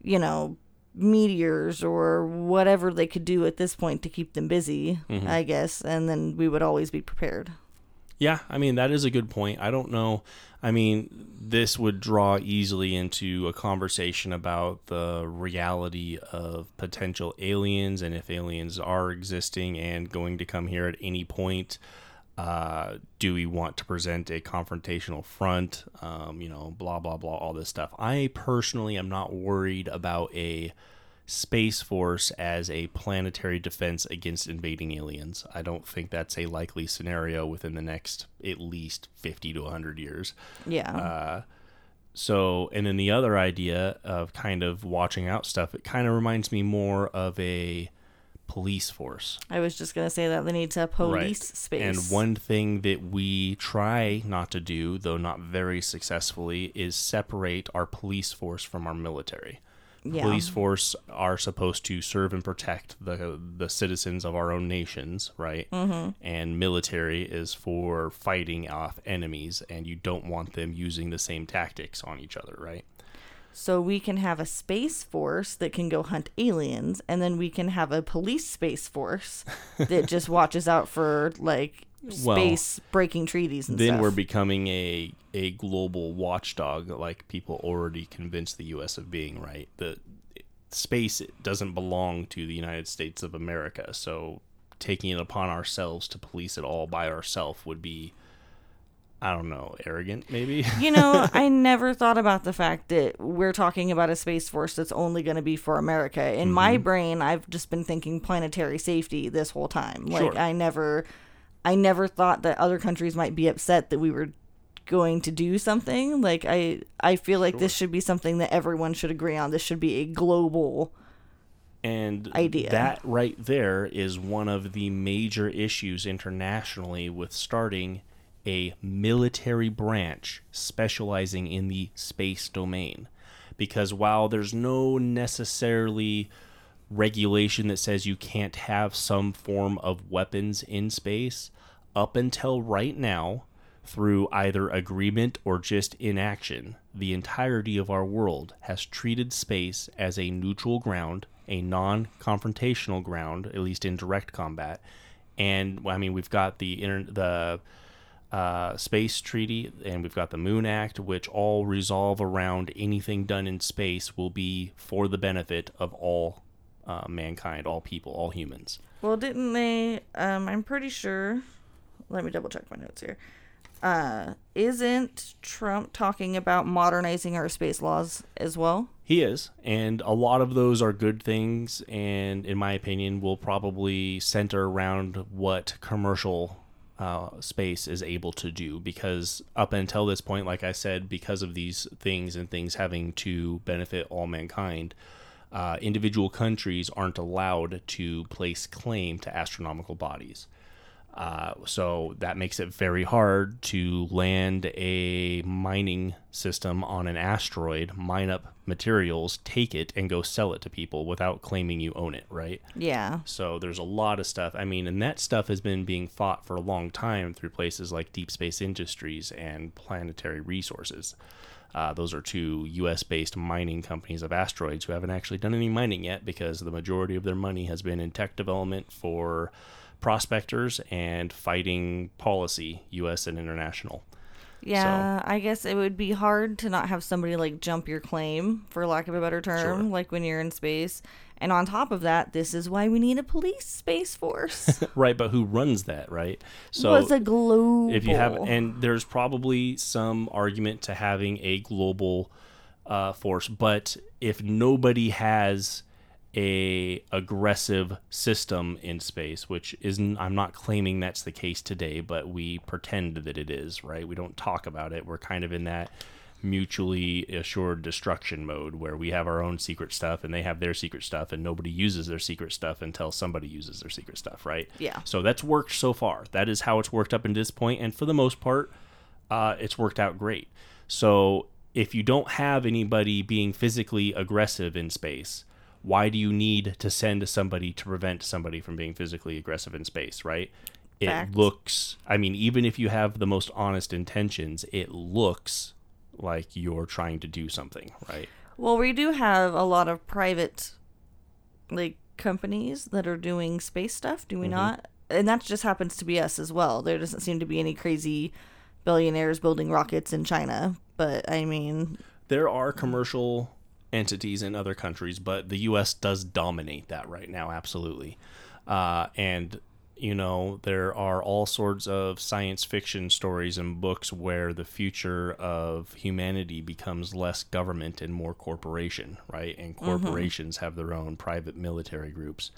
you know, meteors or whatever they could do at this point to keep them busy, mm-hmm. I guess, and then we would always be prepared. Yeah, I mean that is a good point. I don't know. I mean, this would draw easily into a conversation about the reality of potential aliens and if aliens are existing and going to come here at any point. Uh, do we want to present a confrontational front? Um, you know, blah blah blah, all this stuff. I personally am not worried about a Space Force as a planetary defense against invading aliens. I don't think that's a likely scenario within the next at least 50 to 100 years. Yeah. Uh, so, and then the other idea of kind of watching out stuff, it kind of reminds me more of a police force. I was just gonna say that they need to police space. And one thing that we try not to do, though not very successfully, is separate our police force from our military. Yeah. Police force are supposed to serve and protect the the citizens of our own nations, right? Mm-hmm. And military is for fighting off enemies, and you don't want them using the same tactics on each other, right? So we can have a space force that can go hunt aliens, and then we can have a police space force that just watches out for like Well, space breaking treaties and stuff. then stuff. we're becoming a a global watchdog like people already convinced the US of being right the space doesn't belong to the United States of America so taking it upon ourselves to police it all by ourselves would be I don't know arrogant maybe you know, I never thought about the fact that we're talking about a space force that's only going to be for America. In my Mm-hmm. brain, I've just been thinking planetary safety this whole time. Like Sure. I never I never thought that other countries might be upset that we were going to do something. Like I I feel like this should be something that everyone should agree on. This should be a global And idea. that right there is one of the major issues internationally with starting a military branch specializing in the space domain. because while there's no necessarily regulation that says you can't have some form of weapons in space, up until right now, through either agreement or just inaction, the entirety of our world has treated space as a neutral ground, a non confrontational ground, at least in direct combat. And I mean, we've got the the uh, space treaty and we've got the Moon Act, which all resolve around anything done in space will be for the benefit of all uh, mankind, all people, all humans. Well, didn't they? Um, I'm pretty sure. Let me double check my notes here. Uh, isn't Trump talking about modernizing our space laws as well? He is, and a lot of those are good things, and in my opinion, will probably center around what commercial uh, space is able to do. Because up until this point, like I said, because of these things and things having to benefit all mankind, uh, individual countries aren't allowed to place claim to astronomical bodies. Uh, so that makes it very hard to land a mining system on an asteroid, mine up materials, take it, and go sell it to people without claiming you own it, right? Yeah. So there's a lot of stuff. I mean, and that stuff has been being fought for a long time through places like Deep Space Industries and Planetary Resources. Uh, those are two U.S. based mining companies of asteroids who haven't actually done any mining yet because the majority of their money has been in tech development for prospectors and fighting policy, U.S. and international. Yeah, I guess it would be hard to not have somebody like jump your claim, for lack of a better term, Sure. like when you're in space. And on top of that, this is why we need a police space force. right, but who runs that, right? So it's a global. if you have and there's probably some argument to having a global uh, force but if nobody has a aggressive system in space which isn't i'm not claiming that's the case today but we pretend that it is right we don't talk about it we're kind of in that mutually assured destruction mode where we have our own secret stuff and they have their secret stuff and nobody uses their secret stuff until somebody uses their secret stuff right Yeah. so that's worked so far. That is how it's worked up in this point, and for the most part, uh, it's worked out great. So if you don't have anybody being physically aggressive in space, why do you need to send somebody to prevent somebody from being physically aggressive in space? Right? It Fact. looks. I mean, even if you have the most honest intentions, it looks like you're trying to do something, right? Well, we do have a lot of private, like, companies that are doing space stuff, do we Mm-hmm. not? And that just happens to be us as well. There doesn't seem to be any crazy billionaires building rockets in China. But, I mean, there are commercial entities in other countries, but the U.S. does dominate that right now, absolutely. Uh, and you know, there are all sorts of science fiction stories and books where the future of humanity becomes less government and more corporation, right? And corporations have their own private military groups.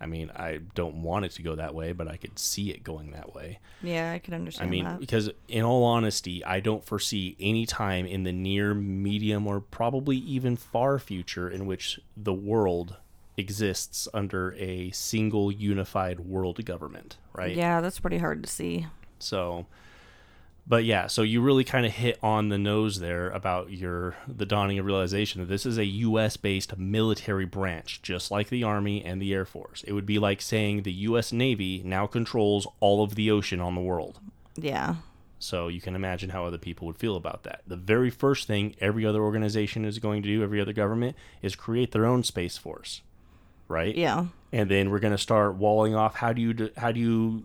I mean, I don't want it to go that way, but I could see it going that way. yeah, I can I mean, that. because in all honesty, I don't foresee any time in the near, medium, or probably even far future in which the world exists under a single unified world government, right? Yeah, that's pretty hard to see. So, but yeah, so you really kind of hit on the nose there about your the dawning of realization that this is a U.S. based military branch, just like the Army and the Air Force. It would be like saying the U.S. Navy now controls all of the ocean on the world. Yeah. So you can imagine how other people would feel about that. The very first thing every other organization is going to do, every other government, is create their own space force, right? Yeah. And then we're going to start walling off. How do you how do you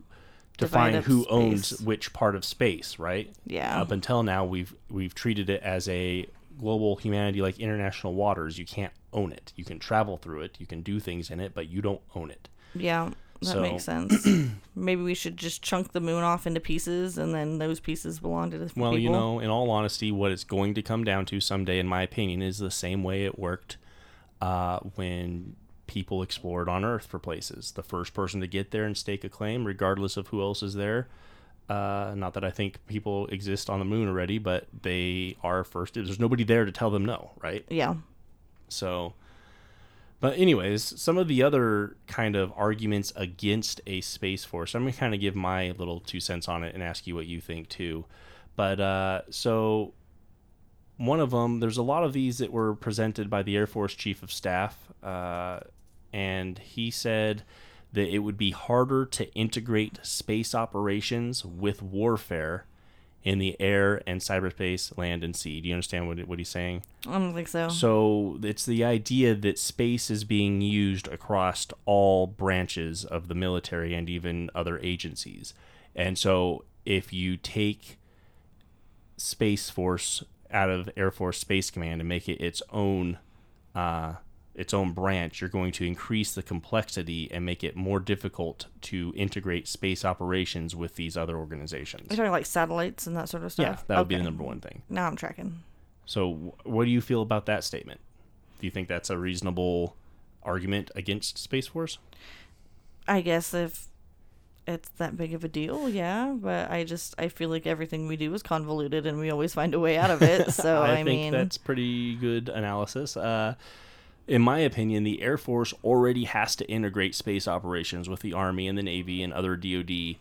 define who owns which part of space, right? Yeah. Up until now, we've we've treated it as a global humanity like international waters. You can't own it. You can travel through it. You can do things in it, but you don't own it. Yeah. That So- makes sense. Maybe we should just chunk the moon off into pieces and then those pieces belong to the Well, you know, in all honesty, what it's going to come down to someday, in my opinion, is the same way it worked uh, when people explored on Earth for places. The first person to get there and stake a claim, regardless of who else is there. Uh, not that I think people exist on the moon already, but they are first. There's nobody there to tell them no, right? Yeah. So, but anyways, some of the other kind of arguments against a space force. I'm gonna kind of give my little two cents on it and ask you what you think too. But uh, so one of them, there's a lot of these that were presented by the Air Force Chief of Staff, uh, and he said that it would be harder to integrate space operations with warfare in the air and cyberspace, land and sea. Do you understand what what he's saying? I don't think so. So it's the idea that space is being used across all branches of the military and even other agencies. And so if you take Space Force out of Air Force Space Command and make it its own uh, its own branch, you're going to increase the complexity and make it more difficult to integrate space operations with these other organizations. You're talking like satellites and that sort of stuff. Yeah, that would be the number one thing. Now I'm tracking. So, what do you feel about that statement? Do you think that's a reasonable argument against Space Force? I guess if it's that big of a deal, yeah. But I just I feel like everything we do is convoluted, and we always find a way out of it. So I, think mean, that's pretty good analysis. Uh, in my opinion, the Air Force already has to integrate space operations with the Army and the Navy and other DoD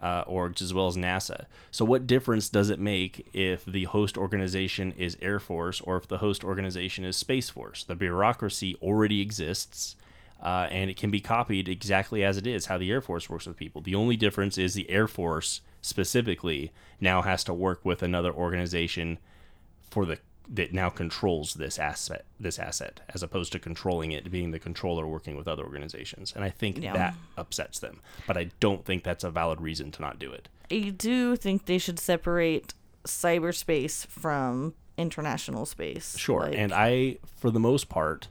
uh, orgs as well as NASA. So, what difference does it make if the host organization is Air Force or if the host organization is Space Force? The bureaucracy already exists. Uh, and it can be copied exactly as it is how the Air Force works with people. The only difference is the Air Force specifically now has to work with another organization for the that now controls this asset this asset as opposed to controlling it being the controller working with other organizations and i think Yeah. that upsets them but i don't think that's a valid reason to not do it I do think they should separate cyberspace from international space. sure Like, and i for the most part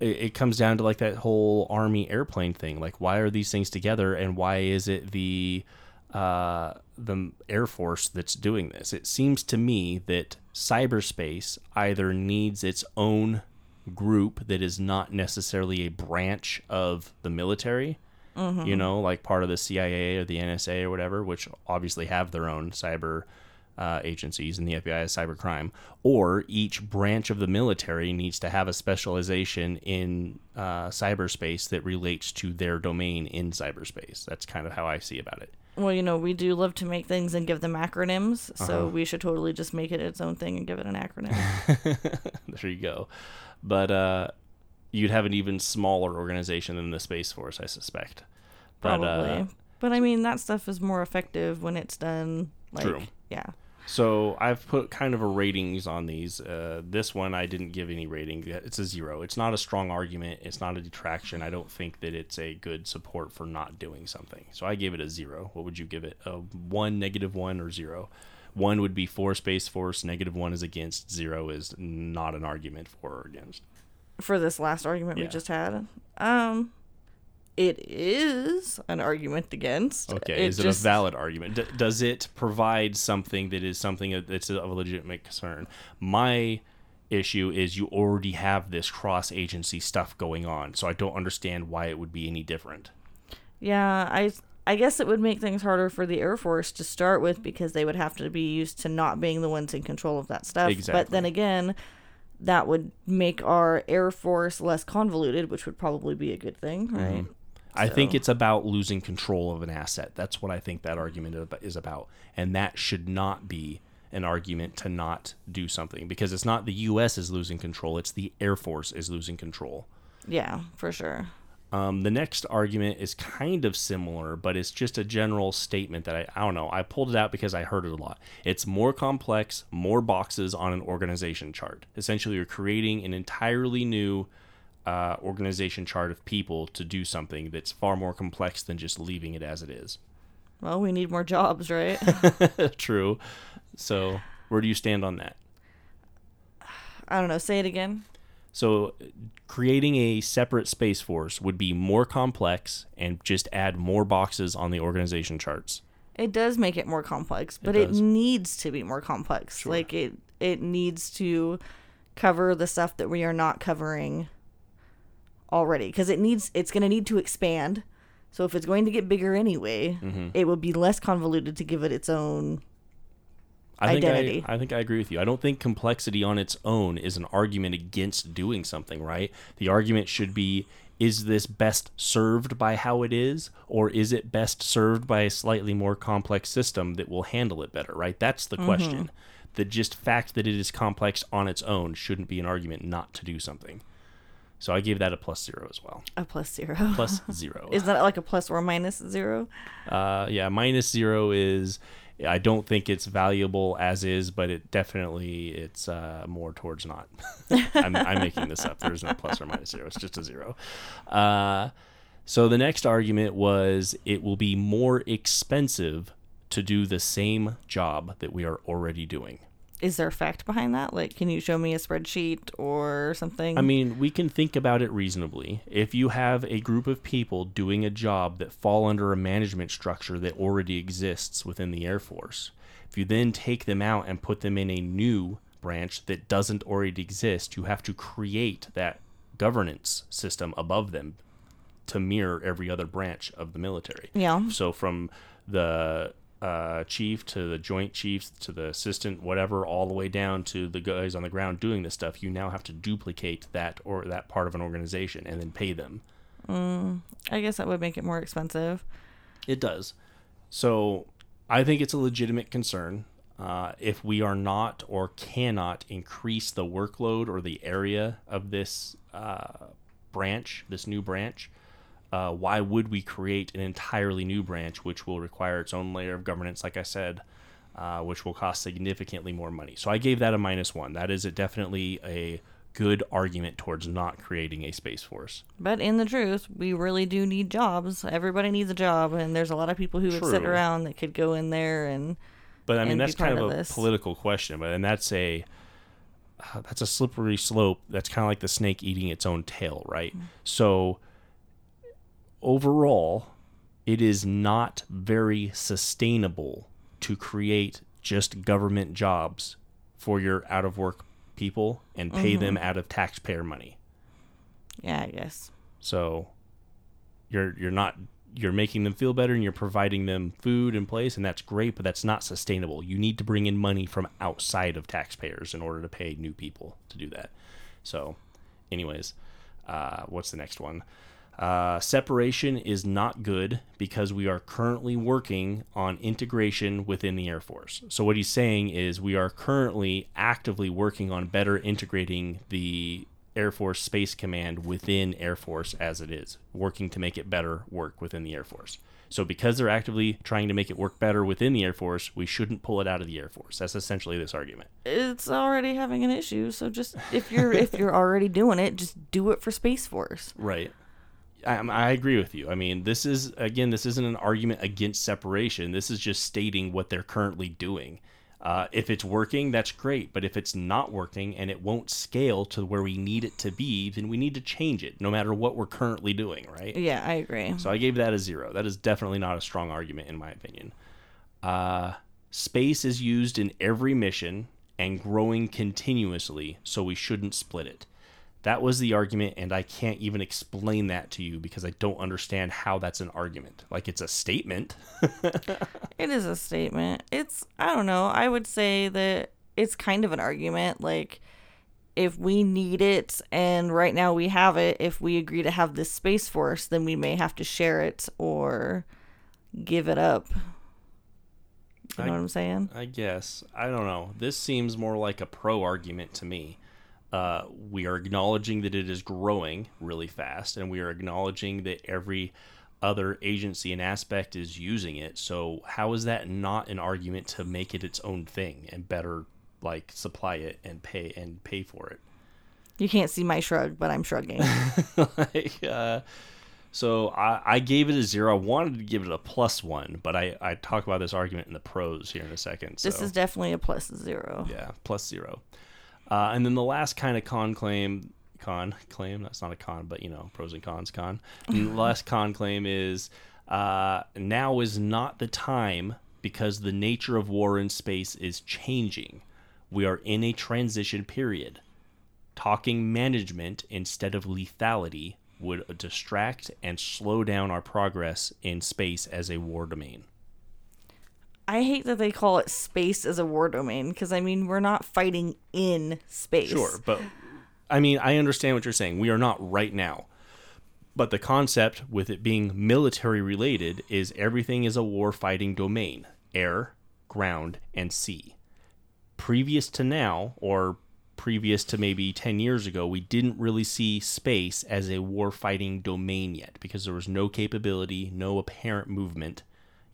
it, it comes down to like that whole army airplane thing like why are these things together and why is it the uh, the Air Force that's doing this. It seems to me that cyberspace either needs its own group that is not necessarily a branch of the military, you know, like part of the CIA or the NSA or whatever, which obviously have their own cyber uh, agencies, and the FBI is cybercrime, or each branch of the military needs to have a specialization in uh, cyberspace that relates to their domain in cyberspace. That's kind of how I see about it. Well, you know, we do love to make things and give them acronyms, Uh-huh. so we should totally just make it its own thing and give it an acronym. there you go. But uh, you'd have an even smaller organization than the Space Force, I suspect. But, Probably. uh, but I mean, that stuff is more effective when it's done. Like, True. yeah. So I've put kind of a ratings on these. Uh, this one I didn't give any rating. It's a zero. It's not a strong argument. It's not a detraction. I don't think that it's a good support for not doing something. So I gave it a zero. What would you give it? A one, negative one, or zero? One would be for Space Force. Negative one is against. Zero is not an argument for or against. For this last argument we just had, um, it is an argument against. Okay, is it just- a valid argument? D- does it provide something that is something that's of a legitimate concern? My issue is you already have this cross agency stuff going on, so I don't understand why it would be any different. Yeah, I I guess it would make things harder for the Air Force to start with because they would have to be used to not being the ones in control of that stuff. Exactly. But then again, that would make our Air Force less convoluted, which would probably be a good thing, right? Mm-hmm. I think it's about losing control of an asset. That's what I think that argument is about. And that should not be an argument to not do something because it's not the US is losing control, it's the Air Force is losing control. Yeah, for sure. Um, the next argument is kind of similar, but it's just a general statement that I, I don't know. I pulled it out because I heard it a lot. It's more complex, more boxes on an organization chart. Essentially, you're creating an entirely new uh, organization chart of people to do something that's far more complex than just leaving it as it is. Well, we need more jobs, right? True. So, where do you stand on that? I don't know. Say it again. So, creating a separate space force would be more complex and just add more boxes on the organization charts. It does make it more complex, but it, does. needs to be more complex. Like it it needs to cover the stuff that we are not covering already because it needs it's going to need to expand. So if it's going to get bigger anyway, Mm-hmm. it would be less convoluted to give it its own I think identity. I, I think I agree with you. I don't think complexity on its own is an argument against doing something, right? The argument should be is this best served by how it is or is it best served by a slightly more complex system that will handle it better, right? That's the question. the just fact that it is complex on its own shouldn't be an argument not to do something. So I gave that a plus zero as well. A plus zero. Plus zero. Is that like a plus or minus zero? Uh, yeah, minus zero is. I don't think it's valuable as is, but it definitely it's uh, more towards not. I'm, I'm making this up. There's no plus or minus zero. It's just a zero. Uh, so the next argument was it will be more expensive to do the same job that we are already doing. Is there a fact behind that? Like, can you show me a spreadsheet or something? I mean, we can think about it reasonably. If you have a group of people doing a job that fall under a management structure that already exists within the Air Force, if you then take them out and put them in a new branch that doesn't already exist, you have to create that governance system above them to mirror every other branch of the military. Yeah. So from the uh, chief to the joint chiefs to the assistant, whatever, all the way down to the guys on the ground doing this stuff, you now have to duplicate that or that part of an organization and then pay them. Mm, I guess that would make it more expensive. It does. So I think it's a legitimate concern. Uh, if we are not or cannot increase the workload or the area of this uh, branch, this new branch, uh, why would we create an entirely new branch which will require its own layer of governance, like I said, uh, which will cost significantly more money? So I gave that a minus one. That is a definitely a good argument towards not creating a space force. But in the truth, we really do need jobs. Everybody needs a job, and there's a lot of people who would sit around that could go in there and. But I mean, that's kind part of a political question. But and that's a uh, that's a slippery slope. That's kind of like the snake eating its own tail, right? Mm. So overall, it is not very sustainable to create just government jobs for your out of work people and pay Mm-hmm. them out of taxpayer money. Yeah, I guess. So you're you're not you're making them feel better and you're providing them food and place and that's great, but that's not sustainable. You need to bring in money from outside of taxpayers in order to pay new people to do that. So, anyways, uh, what's the next one? Uh, separation is not good because we are currently working on integration within the Air Force. So, what he's saying is we are currently actively working on better integrating the Air Force Space Command within Air Force as it is, working to make it better work within the Air Force. So, because they're actively trying to make it work better within the Air Force, we shouldn't pull it out of the Air Force. That's essentially this argument. It's already having an issue, so just if you're if you're already doing it, just do it for Space Force. Right. I, I agree with you. I mean, this is again, this isn't an argument against separation. This is just stating what they're currently doing. Uh, if it's working, that's great. But if it's not working and it won't scale to where we need it to be, then we need to change it, no matter what we're currently doing. Right. Yeah, I agree. So I gave that a zero. That is definitely not a strong argument, in my opinion. Uh, space is used in every mission and growing continuously, so we shouldn't split it. That was the argument, and I can't even explain that to you because I don't understand how that's an argument. Like it's a statement. It is a statement. It's I don't know. I would say that it's kind of an argument. Like if we need it and right now we have it, if we agree to have this space force, then we may have to share it or give it up. You know I- what I'm saying? I guess. I don't know. This seems more like a pro argument to me. Uh, we are acknowledging that it is growing really fast, and we are acknowledging that every other agency and aspect is using it. So, how is that not an argument to make it its own thing and better, like, supply it and pay and pay for it? You can't see my shrug, but I'm shrugging. like, uh, so I, I gave it a zero. I wanted to give it a plus one, but I, I talk about this argument in the pros here in a second. this is definitely a plus zero. Yeah, plus zero. Uh, and then the last kind of con claim, con claim, that's not a con, but you know, pros and cons con. And the last con claim is uh, now is not the time because the nature of war in space is changing. We are in a transition period. Talking management instead of lethality would distract and slow down our progress in space as a war domain. I hate that they call it space as a war domain because I mean we're not fighting in space. Sure, but I mean, I understand what you're saying. We are not right now. But the concept with it being military related is everything is a war fighting domain air, ground, and sea. previous to now, or previous to maybe 10 years ago, we didn't really see space as a war fighting domain yet because there was no capability, no apparent movement.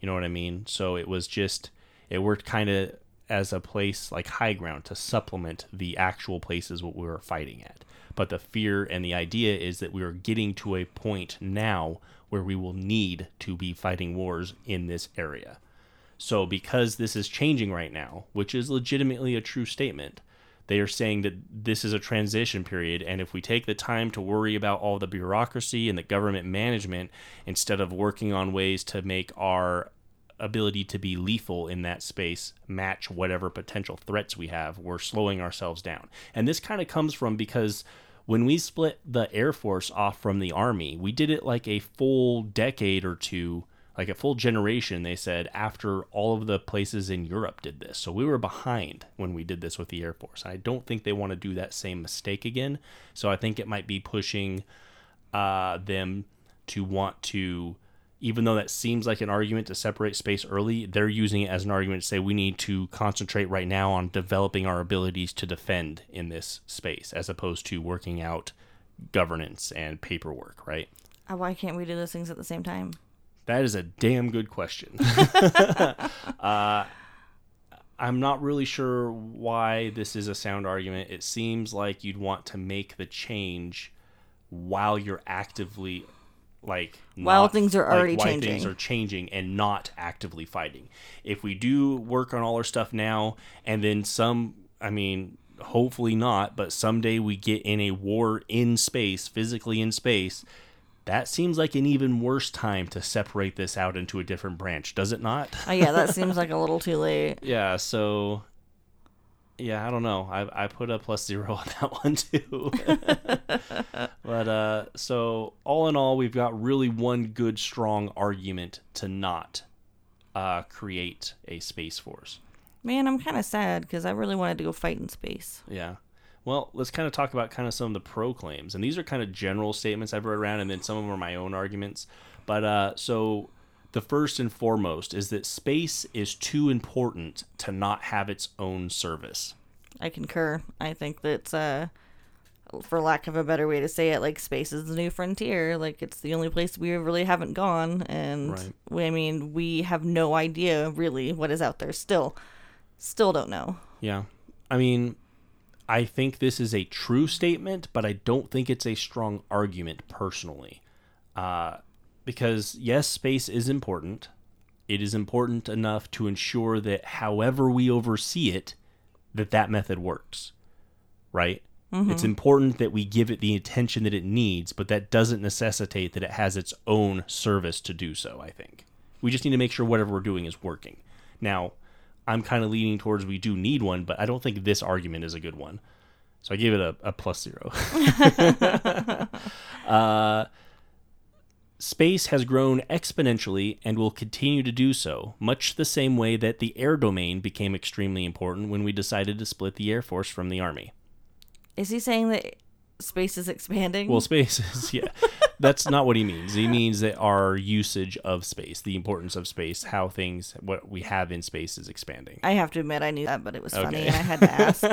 You know what I mean? So it was just, it worked kind of as a place like high ground to supplement the actual places what we were fighting at. But the fear and the idea is that we are getting to a point now where we will need to be fighting wars in this area. So, because this is changing right now, which is legitimately a true statement, they are saying that this is a transition period. And if we take the time to worry about all the bureaucracy and the government management instead of working on ways to make our ability to be lethal in that space match whatever potential threats we have, we're slowing ourselves down. And this kind of comes from because when we split the Air Force off from the Army, we did it like a full decade or two, like a full generation, they said, after all of the places in Europe did this. So we were behind when we did this with the Air Force. I don't think they want to do that same mistake again. So I think it might be pushing uh, them to want to even though that seems like an argument to separate space early, they're using it as an argument to say we need to concentrate right now on developing our abilities to defend in this space as opposed to working out governance and paperwork, right? Uh, Why can't we do those things at the same time? That is a damn good question. uh, I'm not really sure why this is a sound argument. It seems like you'd want to make the change while you're actively like While not- things are like, already while things are changing and not actively fighting. If we do work on all our stuff now and then some I mean hopefully not, but someday we get in a war in space, physically in space, that seems like an even worse time to separate this out into a different branch, does it not? Oh yeah, that seems like a little too late. yeah, so yeah, I don't know. I I put a plus zero on that one too. but uh, so all in all, we've got really one good strong argument to not uh, create a space force. Man, I'm kind of sad because I really wanted to go fight in space. Yeah. Well, let's kind of talk about kind of some of the pro claims, and these are kind of general statements I've read around, and then some of them are my own arguments. But uh, so the first and foremost is that space is too important to not have its own service. I concur. I think that's uh for lack of a better way to say it, like space is the new frontier. Like it's the only place we really haven't gone, and Right. we, I mean, we have no idea really what is out there. Still, still don't know. Yeah. I mean, I think this is a true statement, but I don't think it's a strong argument personally. Uh, because, yes, space is important. It is important enough to ensure that however we oversee it, that that method works. Right? It's important that we give it the attention that it needs, but that doesn't necessitate that it has its own service to do so, I think. We just need to make sure whatever we're doing is working. Now, I'm kind of leaning towards we do need one, but I don't think this argument is a good one. So I give it a, a plus zero. uh, space has grown exponentially and will continue to do so, much the same way that the air domain became extremely important when we decided to split the Air Force from the Army. Is he saying that space is expanding? Well, space is, yeah. That's not what he means. He means that our usage of space, the importance of space, how things, what we have in space is expanding. I have to admit I knew that, but it was funny Okay. and I had to ask.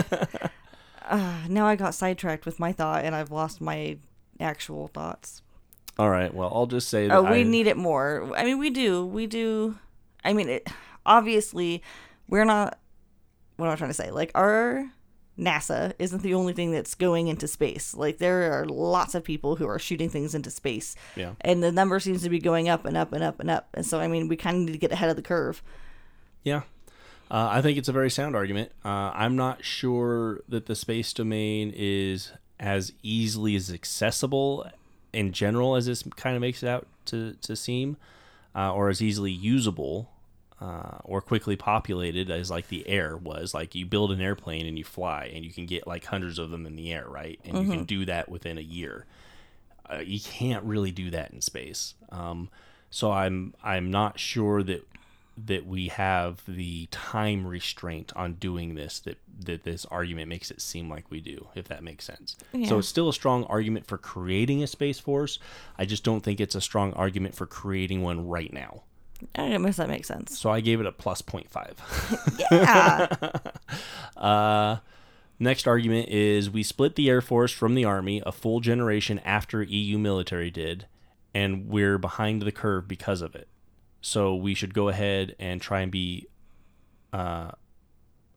uh, now I got sidetracked with my thought and I've lost my actual thoughts. All right. Well, I'll just say that Oh, we I- need it more. I mean, we do. We do. I mean, it, obviously, we're not. What am I trying to say? Like, our NASA isn't the only thing that's going into space. Like, there are lots of people who are shooting things into space. Yeah. And the number seems to be going up and up and up and up. And so, I mean, we kind of need to get ahead of the curve. Yeah. Uh, I think it's a very sound argument. Uh, I'm not sure that the space domain is as easily as accessible in general as this kind of makes it out to, to seem, uh, or as easily usable uh, or quickly populated as like the air was. Like you build an airplane and you fly, and you can get like hundreds of them in the air, right? And you can do that within a year. Uh, you can't really do that in space. Um, so I'm I'm not sure that that we have the time restraint on doing this that that this argument makes it seem like we do if that makes sense so it's still a strong argument for creating a space force i just don't think it's a strong argument for creating one right now I guess that makes sense. So I gave it a plus 0.5. Yeah. Uh, next argument is we split the Air Force from the Army a full generation after EU military did, and we're behind the curve because of it. So we should go ahead and try and be uh,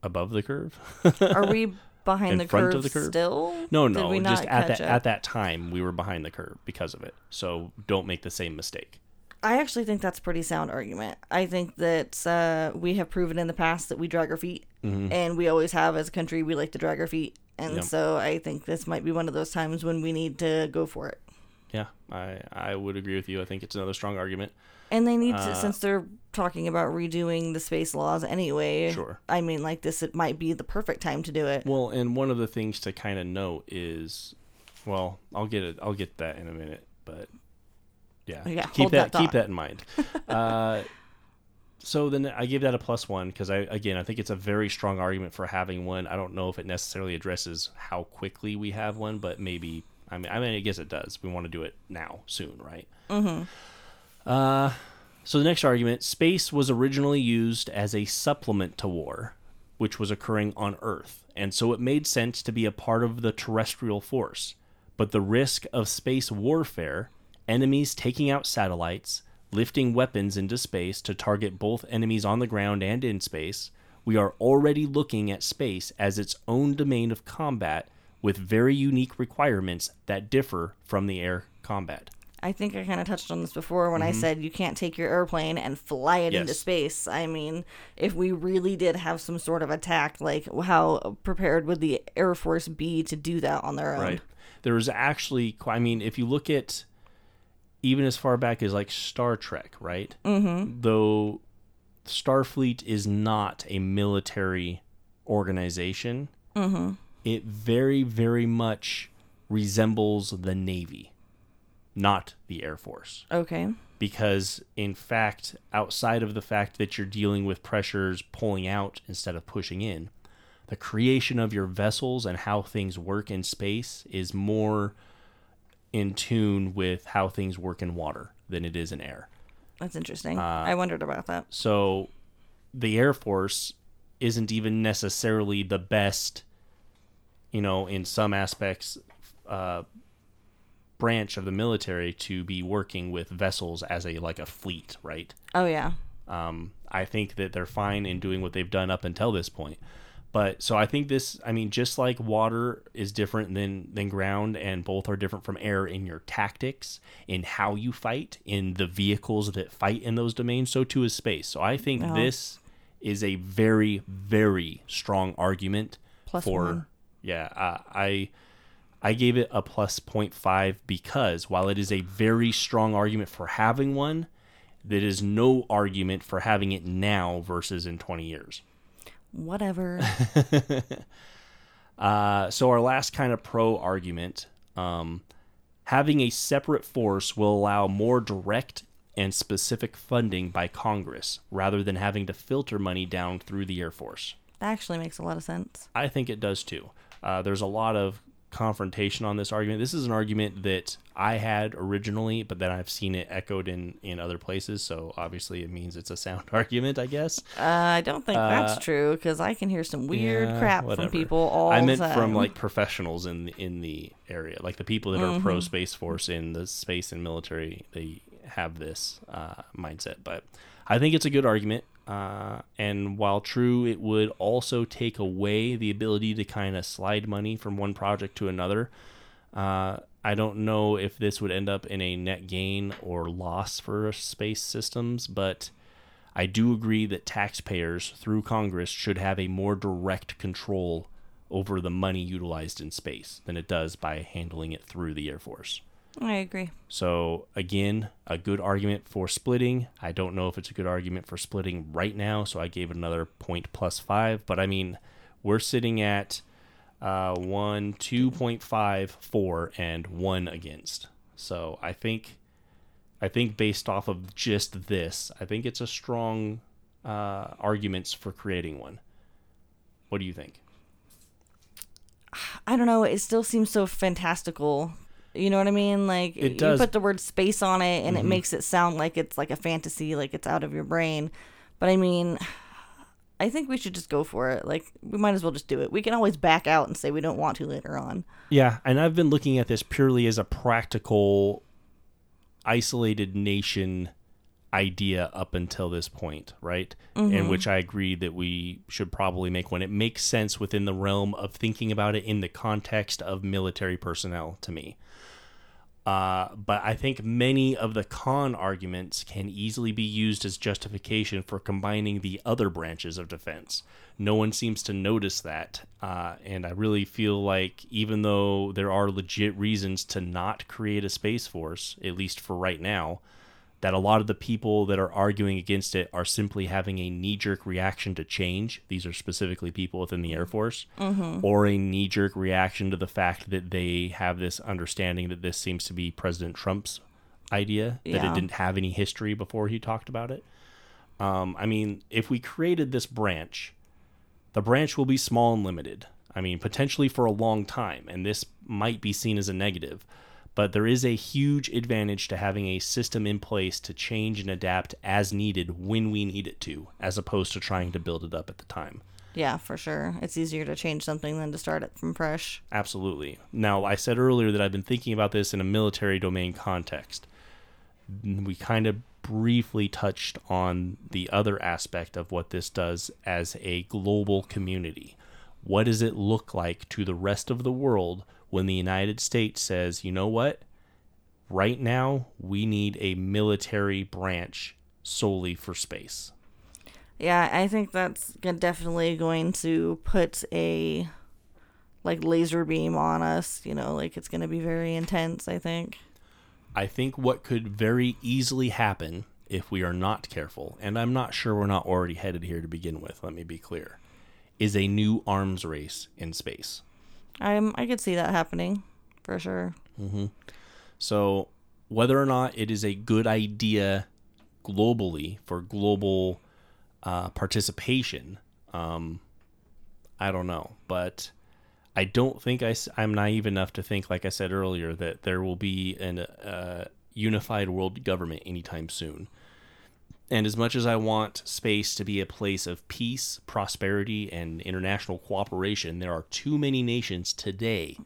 above the curve. Are we behind In the front curve, of the curve? still? no, Did no, we just at that up? at that time we were behind the curve because of it. So don't make the same mistake. I actually think that's a pretty sound argument. I think that uh, we have proven in the past that we drag our feet, and we always have as a country. We like to drag our feet, and Yep. so I think this might be one of those times when we need to go for it. Yeah, I I would agree with you. I think it's another strong argument. And they need Uh, since they're talking about redoing the space laws anyway. Sure. I mean, like this, it might be the perfect time to do it. Well, and one of the things to kind of note is, well, I'll get it. I'll get that in a minute, but yeah, Yeah, keep that, that keep that in mind. uh, so then I give that a plus one because I again I think it's a very strong argument for having one. I don't know if it necessarily addresses how quickly we have one, but maybe I mean I mean I guess it does. We want to do it now, soon, right? Mm-hmm. Uh, so the next argument: space was originally used as a supplement to war, which was occurring on Earth, and so it made sense to be a part of the terrestrial force. But the risk of space warfare, enemies taking out satellites, lifting weapons into space to target both enemies on the ground and in space, we are already looking at space as its own domain of combat with very unique requirements that differ from the air combat. I think I kind of touched on this before when I said you can't take your airplane and fly it into Mm-hmm. Space. I mean, if we really did have some sort of attack, like how prepared would the Air Force be to do that on their own? Right. There was actually, I mean, if you look at even as far back as like Star Trek, right? Mm-hmm. Though Starfleet is not a military organization, mm-hmm. it very, very much resembles the Navy, not the Air Force Okay. because in fact outside of the fact that you're dealing with pressures pulling out instead of pushing in the creation of your vessels and how things work in space is more in tune with how things work in water than it is in air That's interesting. Uh, I wondered about that. so the Air Force isn't even necessarily the best, you know, in some aspects, uh, branch of the military to be working with vessels as a like a fleet, right? Oh yeah. Um, I think that they're fine in doing what they've done up until this point. But so I think this, I mean, just like water is different than than ground, and both are different from air in your tactics, in how you fight, in the vehicles that fight in those domains. So too is space. So I think this is a very very strong argument Plus for one. yeah. Uh, I I gave it a plus 0.5 because while it is a very strong argument for having one, that is no argument for having it now versus in 20 years. Whatever. Uh, so our last kind of pro argument, um, having a separate force will allow more direct and specific funding by Congress rather than having to filter money down through the Air Force. that actually makes a lot of sense. I think it does too. Uh, there's a lot of confrontation on this argument. This is an argument that I had originally, but then I've seen it echoed in in other places. So obviously, it means it's a sound argument, I guess. Uh, I don't think that's true because I can hear some weird Yeah, crap whatever. from people all I meant time. from like professionals in the, in the area, like the people that are Mm-hmm. pro space force in the space and military. They have this uh, mindset, but I think it's a good argument. Uh, and while true, it would also take away the ability to kind of slide money from one project to another. Uh, I don't know if this would end up in a net gain or loss for space systems, but I do agree that taxpayers through Congress should have a more direct control over the money utilized in space than it does by handling it through the Air Force. I agree. So, again, a good argument for splitting. I don't know if it's a good argument for splitting right now, so I gave it another point plus five. But I mean, we're sitting at uh, one, two point five, four, and one against. So I think, I think based off of just this, I think it's a strong uh, arguments for creating one. What do you think? I don't know. It still seems so fantastical You know what I mean? Like It you put the word space on it and it Mhm. makes it sound like it's like a fantasy, like it's out of your brain. But I mean, I think we should just go for it. Like we might as well just do it. We can always back out and say we don't want to later on. Yeah, and I've been looking at this purely as a practical, isolated nation idea up until this point, right? In Mhm. which I agree that we should probably make one. It makes sense within the realm of thinking about it in the context of military personnel to me. Uh, but I think many of the con arguments can easily be used as justification for combining the other branches of defense. No one seems to notice that. Uh, and I really feel like even though there are legit reasons to not create a Space Force, at least for right now, that a lot of the people that are arguing against it are simply having a knee jerk reaction to change. These are specifically people within the Air Force, Mhm. or a knee jerk reaction to the fact that they have this understanding that this seems to be President Trump's idea, that Yeah. it didn't have any history before he talked about it. Um, I mean, if we created this branch, the branch will be small and limited. I mean, potentially for a long time, and this might be seen as a negative. But there is a huge advantage to having a system in place to change and adapt as needed when we need it to, as opposed to trying to build it up at the time. Yeah, for sure. It's easier to change something than to start it from fresh. Absolutely. Now, I said earlier that I've been thinking about this in a military domain context. We kind of briefly touched on the other aspect of what this does as a global community. What does it look like to the rest of the world when the United States says, you know what? Right now, we need a military branch solely for space. Yeah, I think that's definitely going to put a like laser beam on us, you know, like it's going to be very intense, I think. I think what could very easily happen if we are not careful, and I'm not sure we're not already headed here to begin with, let me be clear, is a new arms race in space. I'm I could see that happening for sure. hmm So, whether or not it is a good idea globally for global uh, participation, um, I don't know. But I don't think I, am naive enough to think, like I said earlier, that there will be an uh, unified world government anytime soon. And as much as I want space to be a place of peace, prosperity, and international cooperation, there are too many nations today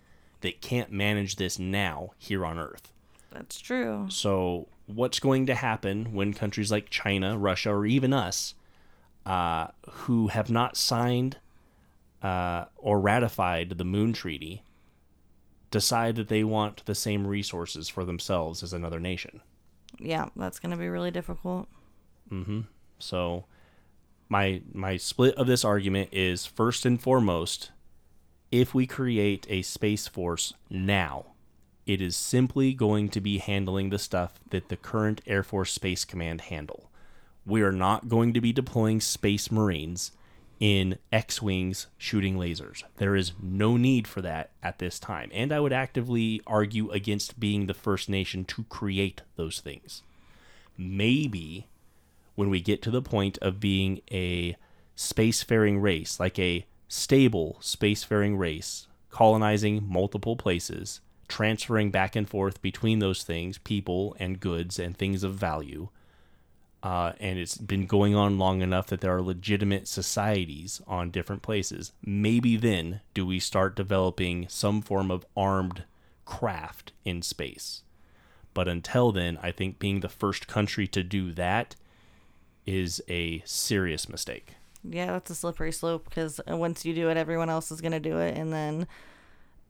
that can't manage this now here on Earth. That's true. So, what's going to happen when countries like China, Russia, or even us, uh, who have not signed uh, or ratified the Moon Treaty, decide that they want the same resources for themselves as another nation? Yeah, that's going to be really difficult. Mm-hmm. So, my my split of this argument is first and foremost, if we create a space force now, it is simply going to be handling the stuff that the current Air Force Space Command handle. We are not going to be deploying space marines in X-wings shooting lasers. There is no need for that at this time, and I would actively argue against being the first nation to create those things. Maybe when we get to the point of being a spacefaring race, like a stable spacefaring race, colonizing multiple places, transferring back and forth between those things, people and goods and things of value. Uh, and it's been going on long enough that there are legitimate societies on different places. Maybe then do we start developing some form of armed craft in space. But until then, I think being the first country to do that is a serious mistake. Yeah, that's a slippery slope because uh, once you do it, everyone else is going to do it, and then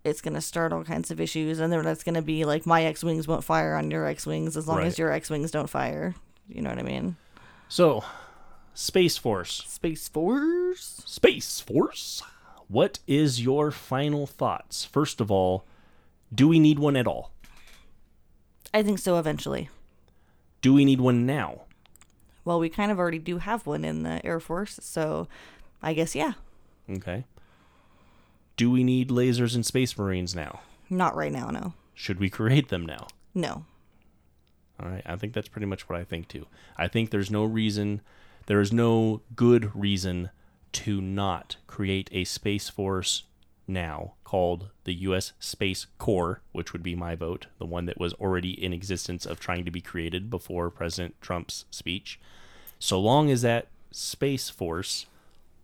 it's going to start all kinds of issues. And then that's going to be like, my X Wings won't fire on your X Wings as long Right. as your X Wings don't fire. You know what I mean? So, Space Force. Space Force? Space Force? What is your final thoughts? First of all, do we need one at all? I think so eventually. Do we need one now? Well, we kind of already do have one in the Air Force, so I guess, yeah. Okay. Do we need lasers and space marines now? Not right now, no. Should we create them now? No. All right, I think that's pretty much what I think too. I think there's no reason, there is no good reason to not create a space force now called the U.S. Space Corps, which would be my vote, the one that was already in existence of trying to be created before President Trump's speech. So long as that Space Force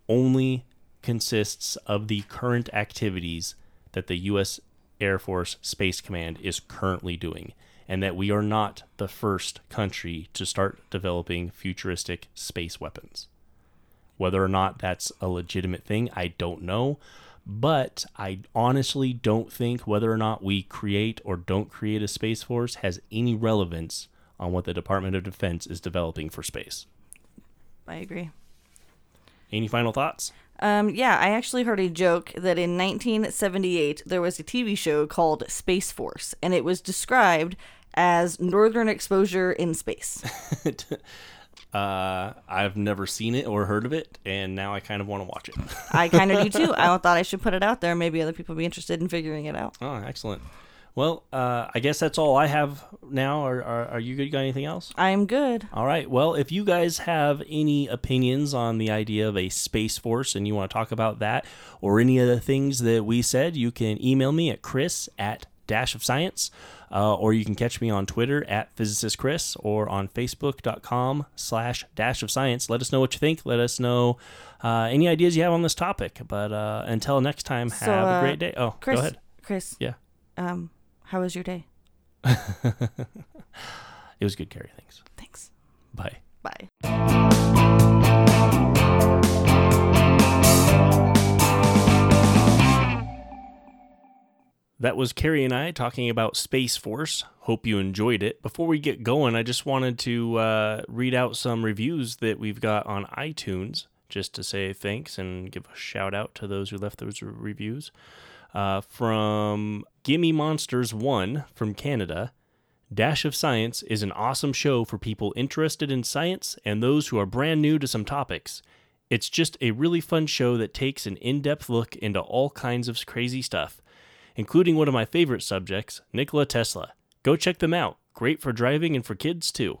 only consists of the current activities that the U.S. Air Force Space Command is currently doing, and that we are not the first country to start developing futuristic space weapons. Whether or not that's a legitimate thing, I don't know. But I honestly don't think whether or not we create or don't create a Space Force has any relevance on what the Department of Defense is developing for space. I agree. Any final thoughts? Um, yeah, I actually heard a joke that in 1978 there was a TV show called Space Force, and it was described as Northern exposure in space. uh, I've never seen it or heard of it, and now I kind of want to watch it. I kind of do too. I thought I should put it out there. Maybe other people would be interested in figuring it out. Oh, excellent. Well, uh, I guess that's all I have now. Are, are, are you good? You got anything else? I'm good. All right. Well, if you guys have any opinions on the idea of a space force and you want to talk about that or any of the things that we said, you can email me at chris at dash of science uh, or you can catch me on twitter at physicist chris or on facebook.com slash dash of science let us know what you think let us know uh, any ideas you have on this topic but uh, until next time have So, a uh, great day oh Chris, go ahead Chris. Yeah. Um, how was your day? it was good carrie thanks Thanks. bye Bye. That was Carrie and I talking about Space Force. Hope you enjoyed it. Before we get going, I just wanted to uh, read out some reviews that we've got on iTunes just to say thanks and give a shout out to those who left those reviews. Uh, from Gimme Monsters 1 from Canada. Dash of Science is an awesome show for people interested in science and those who are brand new to some topics. It's just a really fun show that takes an in depth look into all kinds of crazy stuff, including one of my favorite subjects, Nikola Tesla. Go check them out. Great for driving and for kids too.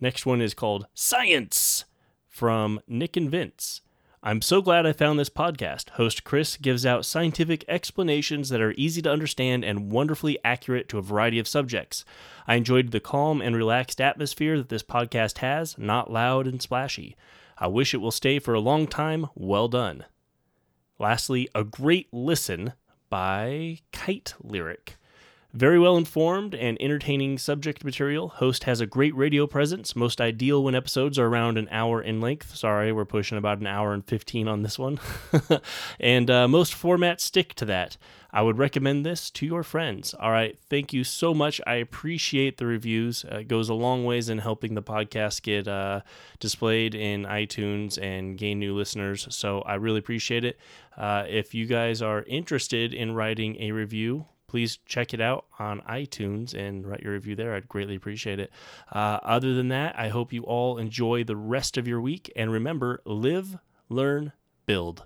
Next one is called Science from Nick and Vince. I'm so glad I found this podcast. Host Chris gives out scientific explanations that are easy to understand and wonderfully accurate to a variety of subjects. I enjoyed the calm and relaxed atmosphere that this podcast has, not loud and splashy. I wish it will stay for a long time. Well done. Lastly, a great listen by Kite Lyric. Very well informed and entertaining subject material. Host has a great radio presence, most ideal when episodes are around an hour in length. Sorry, we're pushing about an hour and 15 on this one. and uh, most formats stick to that. I would recommend this to your friends. All right, thank you so much. I appreciate the reviews. Uh, it goes a long ways in helping the podcast get uh, displayed in iTunes and gain new listeners. So I really appreciate it. Uh, if you guys are interested in writing a review, please check it out on iTunes and write your review there. I'd greatly appreciate it. Uh, other than that, I hope you all enjoy the rest of your week. And remember live, learn, build.